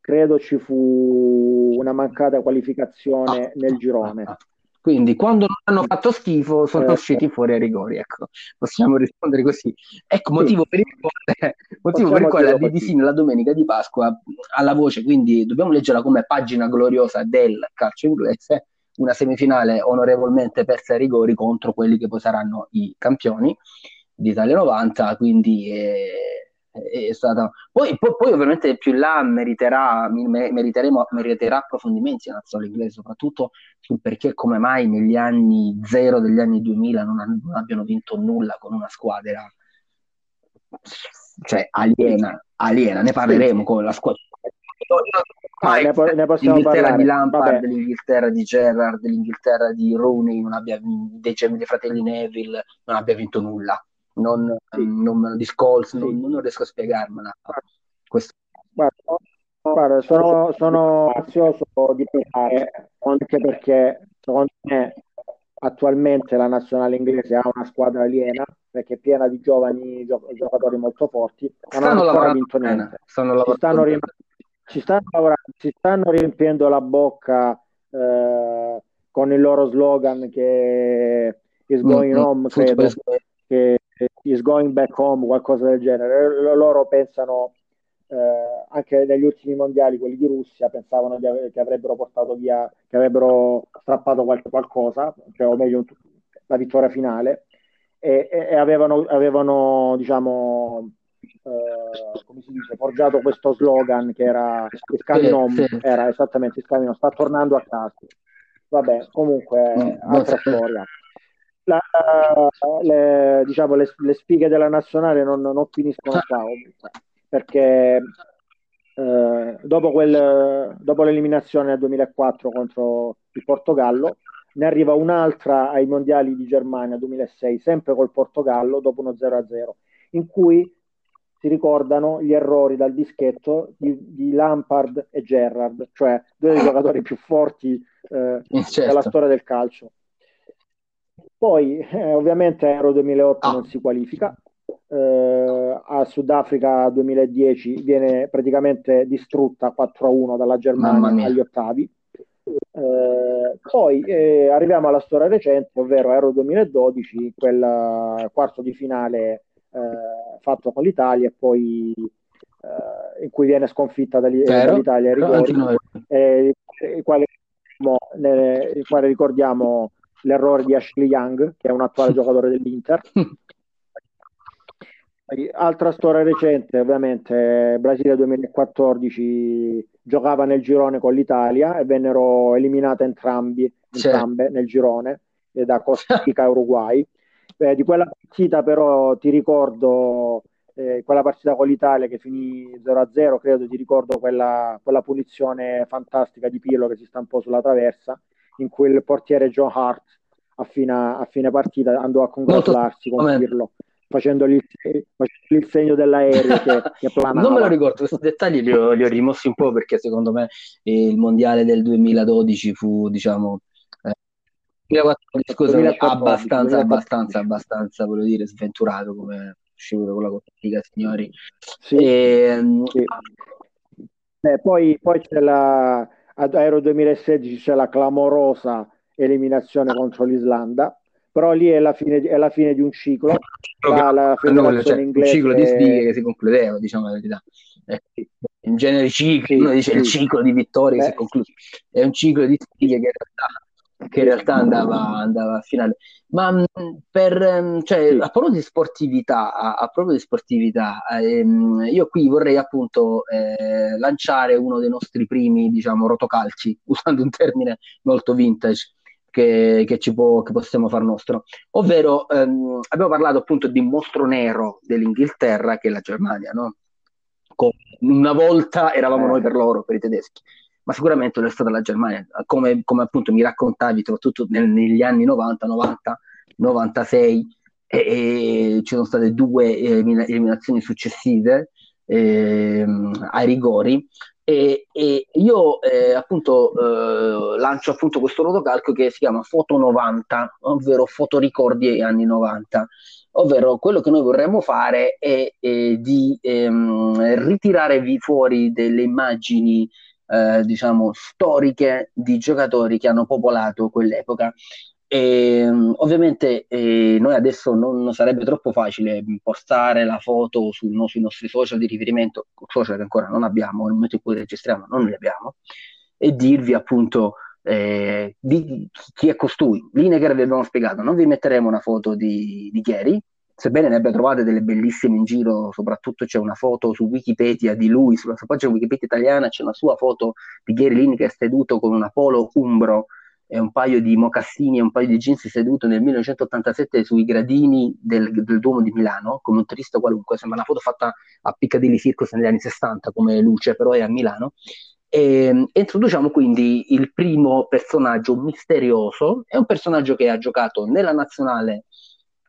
credo ci fu una mancata qualificazione ah, nel girone. Ah, ah. Quindi quando non hanno fatto schifo sono eh, usciti fuori ai rigori, ecco, possiamo rispondere così. Ecco, motivo sì. per il quale, motivo per il quale la BBC nella domenica di Pasqua alla voce, quindi dobbiamo leggerla come pagina gloriosa del calcio inglese, una semifinale onorevolmente persa ai rigori contro quelli che poi saranno i campioni d'Italia 90, quindi... Eh, è stata... Poi, poi, poi, ovviamente più in là meriterà, meriteremo, meriterà approfondimenti la nazionale inglese, soprattutto sul perché e come mai negli anni zero degli anni 2000 non, non abbiano vinto nulla con una squadra cioè aliena, aliena, ne parleremo con la squadra. Ah, ne, po- ne l'Inghilterra parlare. di Lampard, l'Inghilterra di Gerrard, l'Inghilterra di Rooney, non abbia, dei, dei fratelli Neville, non abbia vinto nulla non, sì. non di Scholes, non, non, riesco a spiegarmela. Questo. Guarda, guarda, sono, sono ansioso di pensare, anche perché secondo me attualmente la nazionale inglese ha una squadra aliena perché è piena di giovani gio- giocatori molto forti stanno lavorando stanno ci, stanno rim- ci, stanno lavorando, ci stanno riempiendo la bocca eh, con il loro slogan che is going mm-hmm. home credo che is going back home, qualcosa del genere. Loro pensano, eh, anche negli ultimi mondiali, quelli di Russia, pensavano di, che avrebbero portato via, che avrebbero strappato qualche, qualcosa, cioè, o meglio la vittoria finale, e, e, e avevano, avevano, diciamo, eh, come si dice, forgiato questo slogan che era Is coming home, era esattamente Is coming home, sta tornando a casa. Vabbè, comunque, mm, altra storia la, le, diciamo, le, le, spighe della nazionale non, non finiscono qua perché eh, dopo, quel, dopo l'eliminazione nel 2004 contro il Portogallo ne arriva un'altra ai mondiali di Germania 2006 sempre col Portogallo dopo uno 0-0 in cui si ricordano gli errori dal dischetto di, di Lampard e Gerrard cioè due dei giocatori più forti eh, certo. della storia del calcio poi, eh, ovviamente, Euro 2008 ah. non si qualifica. Eh, a Sudafrica 2010 viene praticamente distrutta 4-1 dalla Germania agli ottavi. Eh, poi eh, arriviamo alla storia recente, ovvero Euro 2012, quel quarto di finale eh, fatto con l'Italia e poi eh, in cui viene sconfitta dagli, dall'Italia ai rigori, il quale, il quale ricordiamo l'errore di Ashley Young, che è un attuale giocatore dell'Inter. Altra storia recente, ovviamente, Brasile 2014 giocava nel girone con l'Italia e vennero eliminate entrambi, entrambe nel girone eh, da Costa Rica e Uruguay. Eh, di quella partita però ti ricordo eh, quella partita con l'Italia che finì 0-0, credo ti ricordo quella, quella punizione fantastica di Pirlo che si stampò sulla traversa in cui il portiere Joe Hart a fine, a fine partita andò a congratularsi con Pirlo facendogli il, il, segno dell'aereo che, che Non me lo ricordo, questi dettagli li ho, li ho, rimossi un po' perché secondo me il mondiale del 2012 fu, diciamo, eh, 2014, scusa, 2014, abbastanza, 2014. abbastanza, abbastanza, volevo dire, sventurato come uscito con la Costa signori. Sì, e, ehm, sì. Eh, poi, poi c'è la ad Aero 2016 c'è la clamorosa eliminazione contro l'Islanda, però lì è la fine, è la fine di un ciclo. La, la federazione cioè. Un ciclo di sfighe che si concludeva, diciamo la verità. Eh, in genere ciclo, sì, uno dice sì. il ciclo di vittorie che si è concluso, è un ciclo di sfighe che in realtà che in realtà andava, andava a finale. Ma mm, per, mm, cioè, a proposito di sportività, a, a proposito di sportività ehm, io qui vorrei appunto eh, lanciare uno dei nostri primi, diciamo, rotocalci, usando un termine molto vintage. Che, che, ci può, che possiamo far nostro, ovvero ehm, abbiamo parlato appunto di mostro nero dell'Inghilterra che è la Germania, no? una volta eravamo noi per loro, per i tedeschi ma sicuramente lo è stata la Germania, come, come appunto mi raccontavi, soprattutto nel, negli anni 90, 90, 96, e, e ci sono state due eliminazioni successive eh, ai rigori. E, e io eh, appunto eh, lancio appunto questo rotocalco che si chiama Foto 90, ovvero fotoricordi agli anni 90 ovvero quello che noi vorremmo fare è, è di ehm, ritirare fuori delle immagini eh, diciamo, storiche di giocatori che hanno popolato quell'epoca. E, ovviamente eh, noi adesso non sarebbe troppo facile postare la foto su, no, sui nostri social di riferimento, social che ancora non abbiamo, nel momento in cui registriamo non li abbiamo, e dirvi appunto eh, di chi è costui. Lineker vi abbiamo spiegato, non vi metteremo una foto di, di Gary, sebbene ne abbia trovate delle bellissime in giro, soprattutto c'è una foto su Wikipedia di lui, sulla sua pagina Wikipedia italiana c'è una sua foto di Gary Lineker seduto con una polo umbro e un paio di mocassini e un paio di jeans seduto nel 1987 sui gradini del, del Duomo di Milano, come un turista qualunque, sembra una foto fatta a Piccadilly Circus negli anni 60 come luce, però è a Milano. E, introduciamo quindi il primo personaggio misterioso, è un personaggio che ha giocato nella nazionale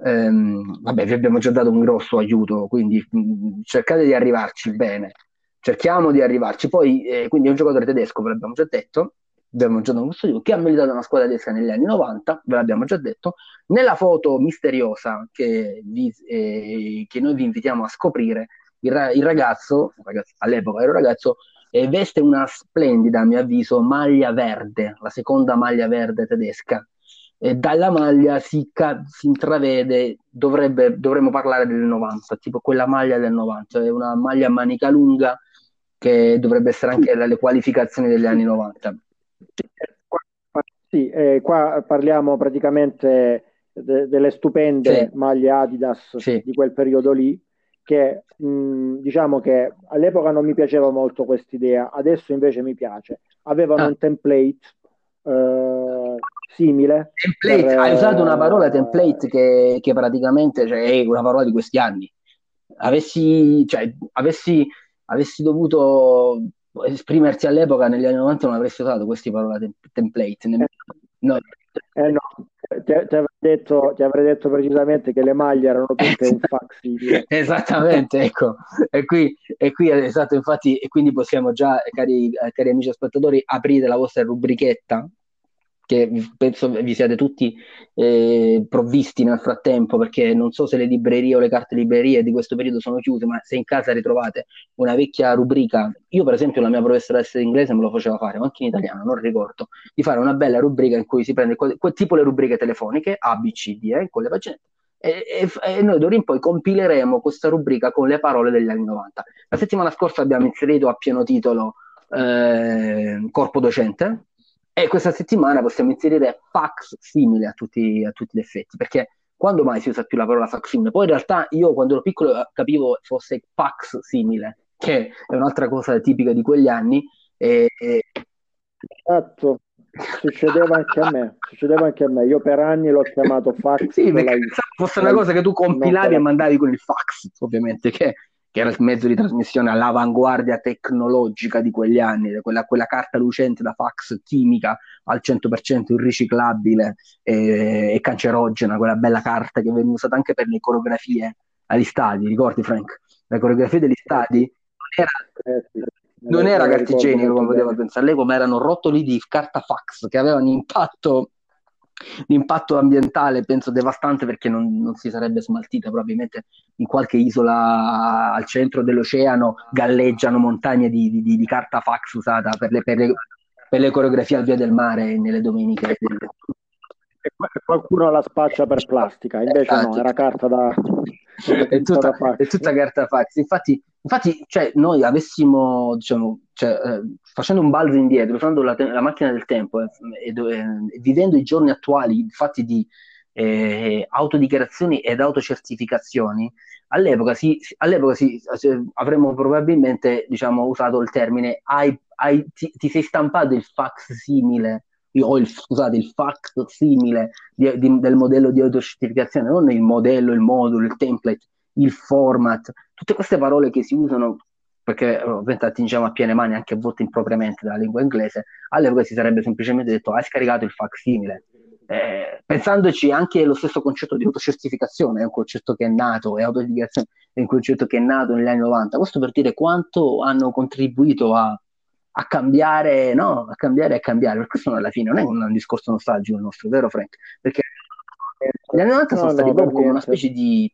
ehm, vabbè, vi abbiamo già dato un grosso aiuto, quindi mh, mm, cercate di arrivarci bene. Cerchiamo di arrivarci. Poi, eh, quindi è un giocatore tedesco, ve l'abbiamo già detto, abbiamo già dato un grosso aiuto, che ha militato nella squadra tedesca negli anni 90, ve l'abbiamo già detto. Nella foto misteriosa che, vi, eh, che noi vi invitiamo a scoprire, il, ra- il ragazzo, ragazzo, all'epoca era un ragazzo, eh, veste una splendida, a mio avviso, maglia verde, la seconda maglia verde tedesca, e dalla maglia si, ca- si intravede, dovrebbe, dovremmo parlare del 90, tipo quella maglia del 90, è una maglia a manica lunga che dovrebbe essere anche le qualificazioni degli anni 90. Sì, eh, qua parliamo praticamente de- delle stupende sì. maglie Adidas sì. di quel periodo lì, che mh, diciamo che all'epoca non mi piaceva molto quest'idea, adesso invece mi piace. Avevano ah. un template eh, simile. Template, per, hai usato una parola template che, che praticamente cioè, è una parola di questi anni. Avessi, cioè, avessi, avessi dovuto esprimersi all'epoca negli anni 90 non avresti usato queste parole tem- template. No. Eh no, ti, avrei detto, ti, avrei detto, precisamente che le maglie erano tutte un fax. Esattamente, ecco. E qui, e qui esatto, infatti, e quindi possiamo già, cari, cari amici spettatori, aprire la vostra rubrichetta che penso vi siate tutti eh, provvisti nel frattempo, perché non so se le librerie o le carte librerie di questo periodo sono chiuse, ma se in casa ritrovate una vecchia rubrica, io per esempio la mia professoressa di inglese me lo faceva fare, ma anche in italiano, non ricordo, di fare una bella rubrica in cui si prende quel, tipo le rubriche telefoniche, A, B, C, D, eh, con le pagine, e, e, e, noi d'ora in poi compileremo questa rubrica con le parole degli anni 90. La settimana scorsa abbiamo inserito a pieno titolo eh, Corpo Docente, e questa settimana possiamo inserire fax simile a tutti, a tutti gli effetti, perché quando mai si usa più la parola fax simile? Poi in realtà io quando ero piccolo eh, capivo fosse fax simile, che è un'altra cosa tipica di quegli anni. E, e... Esatto, succedeva anche a me, succedeva anche a me. Io per anni l'ho chiamato fax. Sì, perché fosse una cosa che tu compilavi e mandavi con il fax, ovviamente, che che era il mezzo di trasmissione all'avanguardia tecnologica di quegli anni, quella, quella carta lucente da fax chimica al 100% irriciclabile e, e, cancerogena, quella bella carta che veniva usata anche per le coreografie agli stadi, ricordi Frank? Le coreografie degli stadi non era, eh sì, non era cartigenico come poteva pensare. Lei, come erano rotoli di carta fax che avevano impatto l'impatto ambientale penso devastante perché non, non, si sarebbe smaltita probabilmente in qualche isola al centro dell'oceano galleggiano montagne di, di, di carta fax usata per le, per, le, per le, coreografie al via del mare nelle domeniche. E qualcuno la spaccia per plastica invece esatto. no era carta da è tutta, è tutta carta fax. Infatti Infatti, cioè, noi avessimo, diciamo, cioè, eh, facendo un balzo indietro, usando la, la macchina del tempo eh, e eh, vivendo i giorni attuali fatti di eh, autodichiarazioni ed autocertificazioni, all'epoca, si, all'epoca si, avremmo probabilmente diciamo, usato il termine hai, hai, ti, ti, sei stampato il fax simile o il, scusate, il fax simile di, di, del modello di autocertificazione, non il modello, il modulo, il template, il format, tutte queste parole che si usano perché ovviamente attingiamo a piene mani anche a volte impropriamente dalla lingua inglese, all'epoca si sarebbe semplicemente detto hai scaricato il facsimile. Eh, pensandoci anche lo stesso concetto di autocertificazione è un concetto che è nato, e autodichiarazione è un concetto che è nato negli anni 90, questo per dire quanto hanno contribuito a, a cambiare, no? A cambiare e a cambiare, perché questo alla fine non è un, un discorso nostalgico il nostro, vero Frank? Perché gli anni 90 no, sono no, stati proprio come una specie di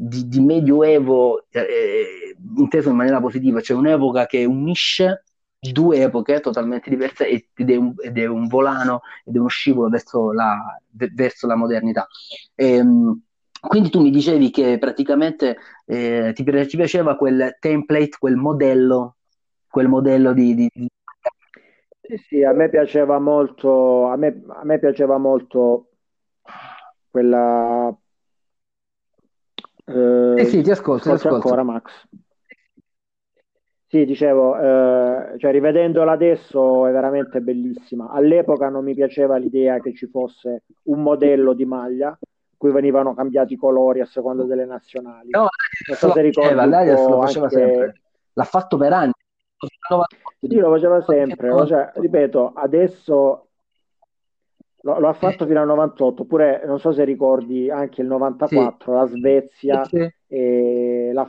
di, di medioevo eh, inteso in maniera positiva, cioè un'epoca che unisce due epoche totalmente diverse ed è un, ed è un volano ed è uno scivolo verso la, verso la modernità. E, ehm, quindi tu mi dicevi che praticamente eh, ti, piaceva quel template, quel modello, quel modello di, di... Sì, sì, a me piaceva molto, a me, a me piaceva molto quella eh, sì, ti ascolto, ti ascolto. ancora Max. Sì, dicevo, eh, cioè rivedendola adesso è veramente bellissima. All'epoca non mi piaceva l'idea che ci fosse un modello di maglia cui venivano cambiati i colori a seconda delle nazionali. No, non so se ricordi lo faceva anche... sempre. L'ha fatto per anni. Sì, lo faceva sempre. Cioè, ripeto, adesso Lo, lo, ha fatto fino al 98, oppure non so se ricordi anche il 94, sì. la Svezia sì. e la,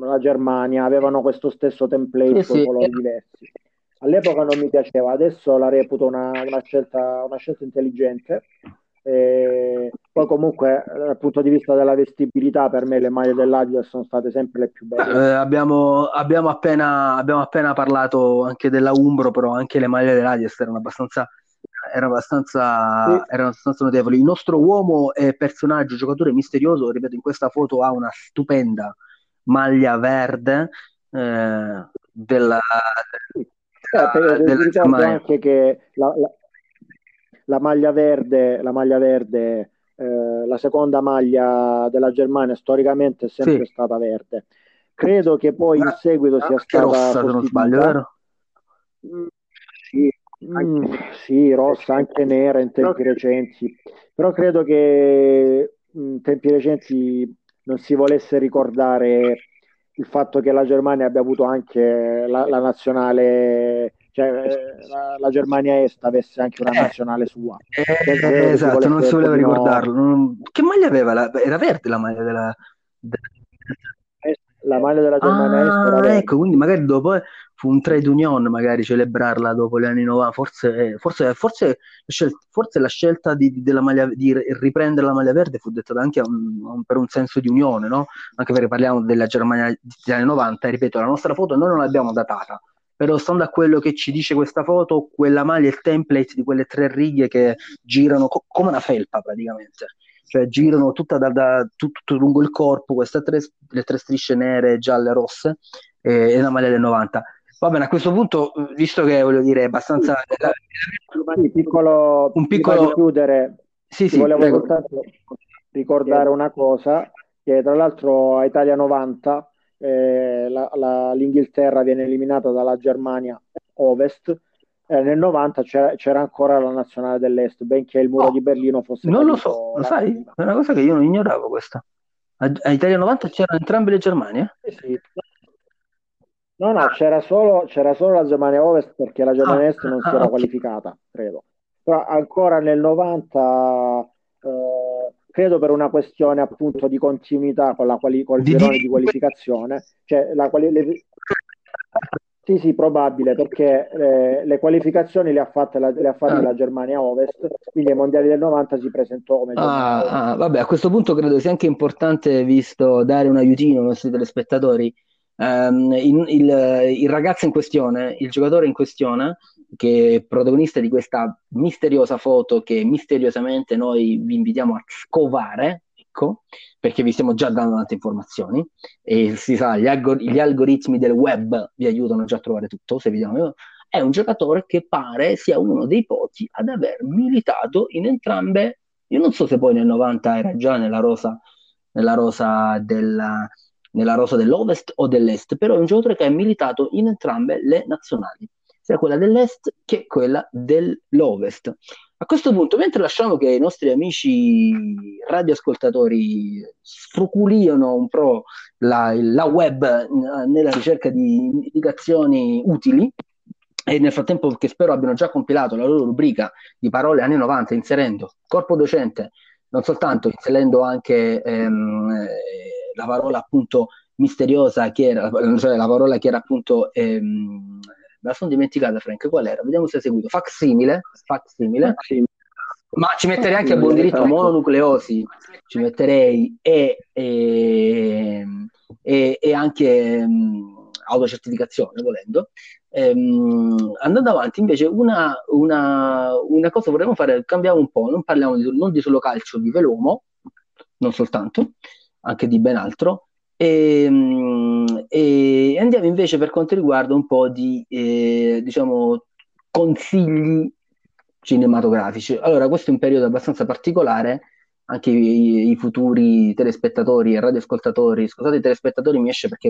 la, Germania avevano questo stesso template sì, con colori diversi. All'epoca non mi piaceva, adesso la reputo una, una, scelta, una scelta, intelligente. E poi comunque dal punto di vista della vestibilità per me le maglie dell'Adidas sono state sempre le più belle. Eh, abbiamo, abbiamo, appena, abbiamo appena parlato anche della Umbro, però anche le maglie dell'Adidas erano abbastanza era abbastanza, sì. erano abbastanza notevoli. Il nostro uomo e personaggio, giocatore misterioso, ripeto, in questa foto ha una stupenda maglia verde eh, della, eh, della ricordo anche che la, la, la, maglia verde, la maglia verde eh, la seconda maglia della Germania storicamente è sempre sì. stata verde. Credo che poi in seguito sia stata rossa, se non sbaglio, vero? Mm, sì, Mm, sì, rossa, anche nera in tempi però... recenti, però credo che in tempi recenti non si volesse ricordare il fatto che la Germania abbia avuto anche la, la nazionale, cioè la, la, Germania Est avesse anche una eh, nazionale sua. Eh, esatto, non si voleva ricordarlo. Non... Che maglia aveva? La... Era verde la maglia della... La maglia della Germania ah, Est era. Ecco, quindi magari dopo fu un trade union magari celebrarla dopo gli anni 90, forse, forse, forse, forse la scelta di, di, maglia, di, riprendere la maglia verde fu dettata anche un, un, per un senso di unione, no? anche perché parliamo della Germania degli anni 90, e ripeto, la nostra foto noi non l'abbiamo datata, però stando a quello che ci dice questa foto, quella maglia è il template di quelle tre righe che girano co- come una felpa praticamente cioè girano tutta da, da, tutto, lungo il corpo, queste tre, le tre strisce nere, gialle, rosse, e, e la maglia del 90. Va bene, a questo punto, visto che voglio dire, è abbastanza. Sì, piccolo, un piccolo. chiudere, sì, sì, volevo prego. soltanto ricordare una cosa: che tra l'altro a Italia 90 eh, la, la, l'Inghilterra viene eliminata dalla Germania Ovest. Eh, nel 90 c'era, c'era, ancora la nazionale dell'Est, benché il muro oh, di Berlino fosse. Non lo so, lo sai? È una cosa che io non ignoravo questa. A, a Italia 90 c'erano entrambe le Germanie? Eh sì. No, no, c'era solo, c'era solo la Germania Ovest perché la Germania ah, Est non si era ah, qualificata, credo. Però ancora nel 90, eh, credo per una questione appunto di continuità con, la quali, con il di, girone di qualificazione, cioè la quali, le, sì, sì, probabile, perché eh, le qualificazioni le ha fatte, la, le ha fatte ah. la Germania Ovest, quindi ai mondiali del 90 si presentò come ah, ah, vabbè, a questo punto credo sia anche importante, visto dare un aiutino ai nostri telespettatori, Um, il, il, il, ragazzo in questione, il giocatore in questione, che è protagonista di questa misteriosa foto che misteriosamente noi vi invitiamo a scovare, ricco, perché vi stiamo già dando tante informazioni e si sa, gli, algor- gli algoritmi del web vi aiutano già a trovare tutto, se vediamo è un giocatore che pare sia uno dei pochi ad aver militato in entrambe, io non so se poi nel 90 era già nella rosa, nella rosa, della, nella rosa dell'Ovest o dell'Est, però è un giocatore che ha militato in entrambe le nazionali, sia quella dell'Est che quella dell'Ovest. A questo punto, mentre lasciamo che i nostri amici radioascoltatori sfruculiano un po' la, la web eh, nella ricerca di indicazioni utili, e nel frattempo che spero abbiano già compilato la loro rubrica di parole anni 90 inserendo corpo docente, non soltanto inserendo anche ehm, eh, la parola appunto misteriosa che era, cioè la parola che era appunto ehm, la sono dimenticata Frank, qual era? Vediamo se è seguito, facsimile, facsimile. Ma ci metterei anche a buon diritto mononucleosi, ci metterei e, e, e, e anche um, autocertificazione volendo. Ehm, andando avanti, invece, una, una, una, cosa vorremmo fare, cambiamo un po', non parliamo di, non di solo calcio, di velomo, non soltanto, anche di ben altro, e, ehm, e andiamo invece per quanto riguarda un po' di, eh, diciamo, consigli cinematografici. Allora, questo è un periodo abbastanza particolare, anche i, i, futuri telespettatori e radioascoltatori, scusate i telespettatori mi esce perché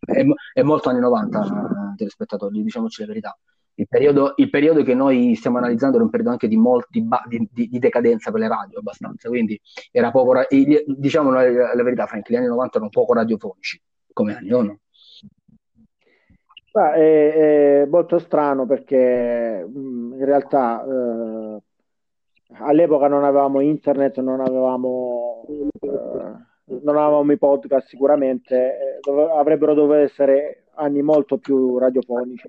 è, è, è molto anni 90 eh, telespettatori, diciamoci la verità. Il periodo, il periodo, che noi stiamo analizzando era un periodo anche di, molti ba- di, di, di decadenza per le radio abbastanza, quindi era poco, ra- diciamo la, la, verità Frank, gli anni 90 erano poco radiofonici come anni, o no? Beh, è, è, molto strano perché in realtà eh, all'epoca non avevamo internet, non avevamo, eh, non avevamo i podcast sicuramente, eh, dove, avrebbero dovuto essere anni molto più radiofonici,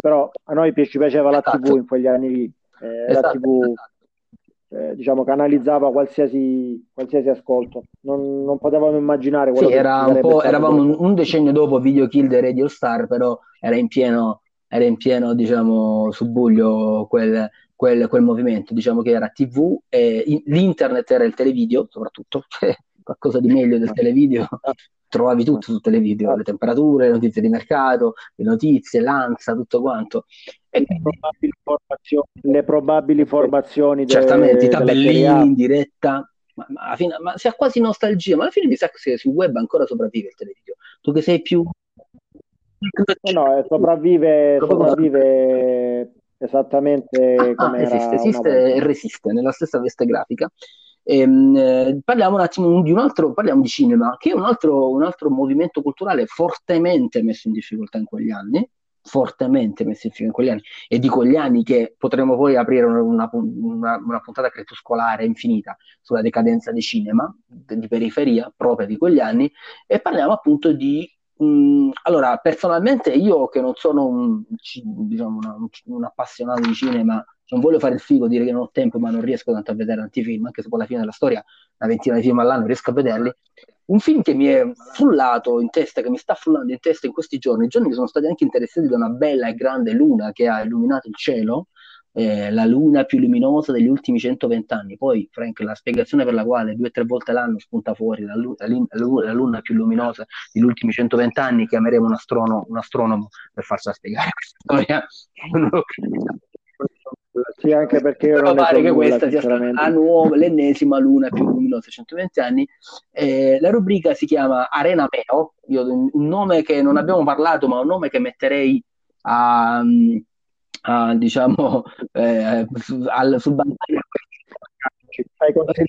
però a noi ci piaceva la esatto. TV in quegli anni lì, eh, esatto. la TV eh, diciamo canalizzava qualsiasi, qualsiasi ascolto, non, non, potevamo immaginare quello sì, era un po', eravamo un, un, decennio dopo Video Kill the Radio Star, però era in pieno, era in pieno diciamo, subbuglio quel quel, quel movimento, diciamo che era TV, e l'internet era il televideo, soprattutto, qualcosa di meglio del televideo, trovavi tutto sul televideo, le temperature, le notizie di mercato, le notizie, l'ANSA, tutto quanto. E le, probabili formazioni, le probabili formazioni certamente, de, i tabellini in diretta, ma, ma, fine, ma si ha quasi nostalgia, ma alla fine mi sa che sul web ancora sopravvive il televideo. Tu che sei più... No, no sopravvive, sopravvive esattamente ah, come esiste, esiste e resiste nella stessa veste grafica. Ehm, eh, parliamo un attimo di un altro, parliamo di cinema, che è un altro, un altro movimento culturale fortemente messo in difficoltà in quegli anni, fortemente messo in difficoltà in quegli anni, e di quegli anni che potremmo poi aprire una, una, una puntata crepuscolare infinita sulla decadenza di cinema, di periferia propria di quegli anni, e parliamo appunto di Mm, allora, personalmente io che non sono un, diciamo, una, un, un, appassionato di cinema, non voglio fare il figo, dire che non ho tempo, ma non riesco tanto a vedere tanti film, anche se poi alla fine della storia una ventina di film all'anno riesco a vederli. Un film che mi è frullato in testa, che mi sta frullando in testa in questi giorni, i giorni che sono stati anche interessati da una bella e grande luna che ha illuminato il cielo, eh, la luna più luminosa degli ultimi 120 anni. Poi, Frank, la spiegazione per la quale due o tre volte l'anno spunta fuori la, luna, la luna più luminosa degli ultimi 120 anni, chiameremo un, astronomo, un astronomo per farsela spiegare questa storia. Sì, anche perché io non pare che questa sia la nuova, l'ennesima luna più luminosa 120 anni. Eh, la rubrica si chiama Arena Meo, io, un nome che non abbiamo parlato, ma un nome che metterei a, um, a, diciamo, eh, su, al, sul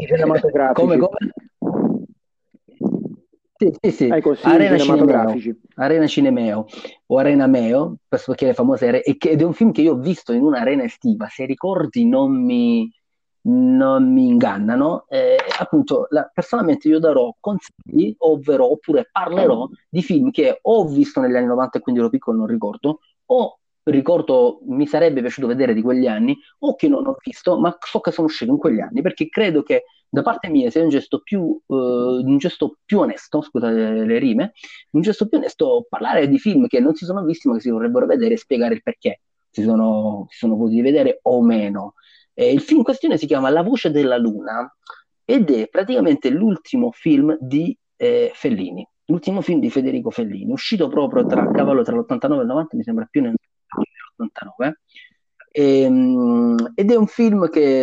cinematografici. Come, come? Sì, sì, sì. Arena cinematografici. Cinemeo, Arena Cinemeo o Arena Meo, perché le famose ed è un film che io ho visto in un'arena estiva, se ricordi non mi, non mi ingannano, eh, appunto, la, personalmente io darò consigli, ovvero, oppure parlerò di film che ho visto negli anni 90 e quindi ero piccolo non ricordo, o ricordo mi sarebbe piaciuto vedere di quegli anni o che non ho visto, ma so che sono uscito in quegli anni perché credo che da parte mia sia un gesto più, uh, un gesto più onesto, scusate le rime, un gesto più onesto parlare di film che non si sono visti ma che si vorrebbero vedere e spiegare il perché si sono, si sono potuti vedere o meno. Eh, il film in questione si chiama La voce della luna ed è praticamente l'ultimo film di eh, Fellini, l'ultimo film di Federico Fellini, uscito proprio tra cavallo tra l'89 e il 90, mi sembra più nel 89, e, ehm, ed è un film che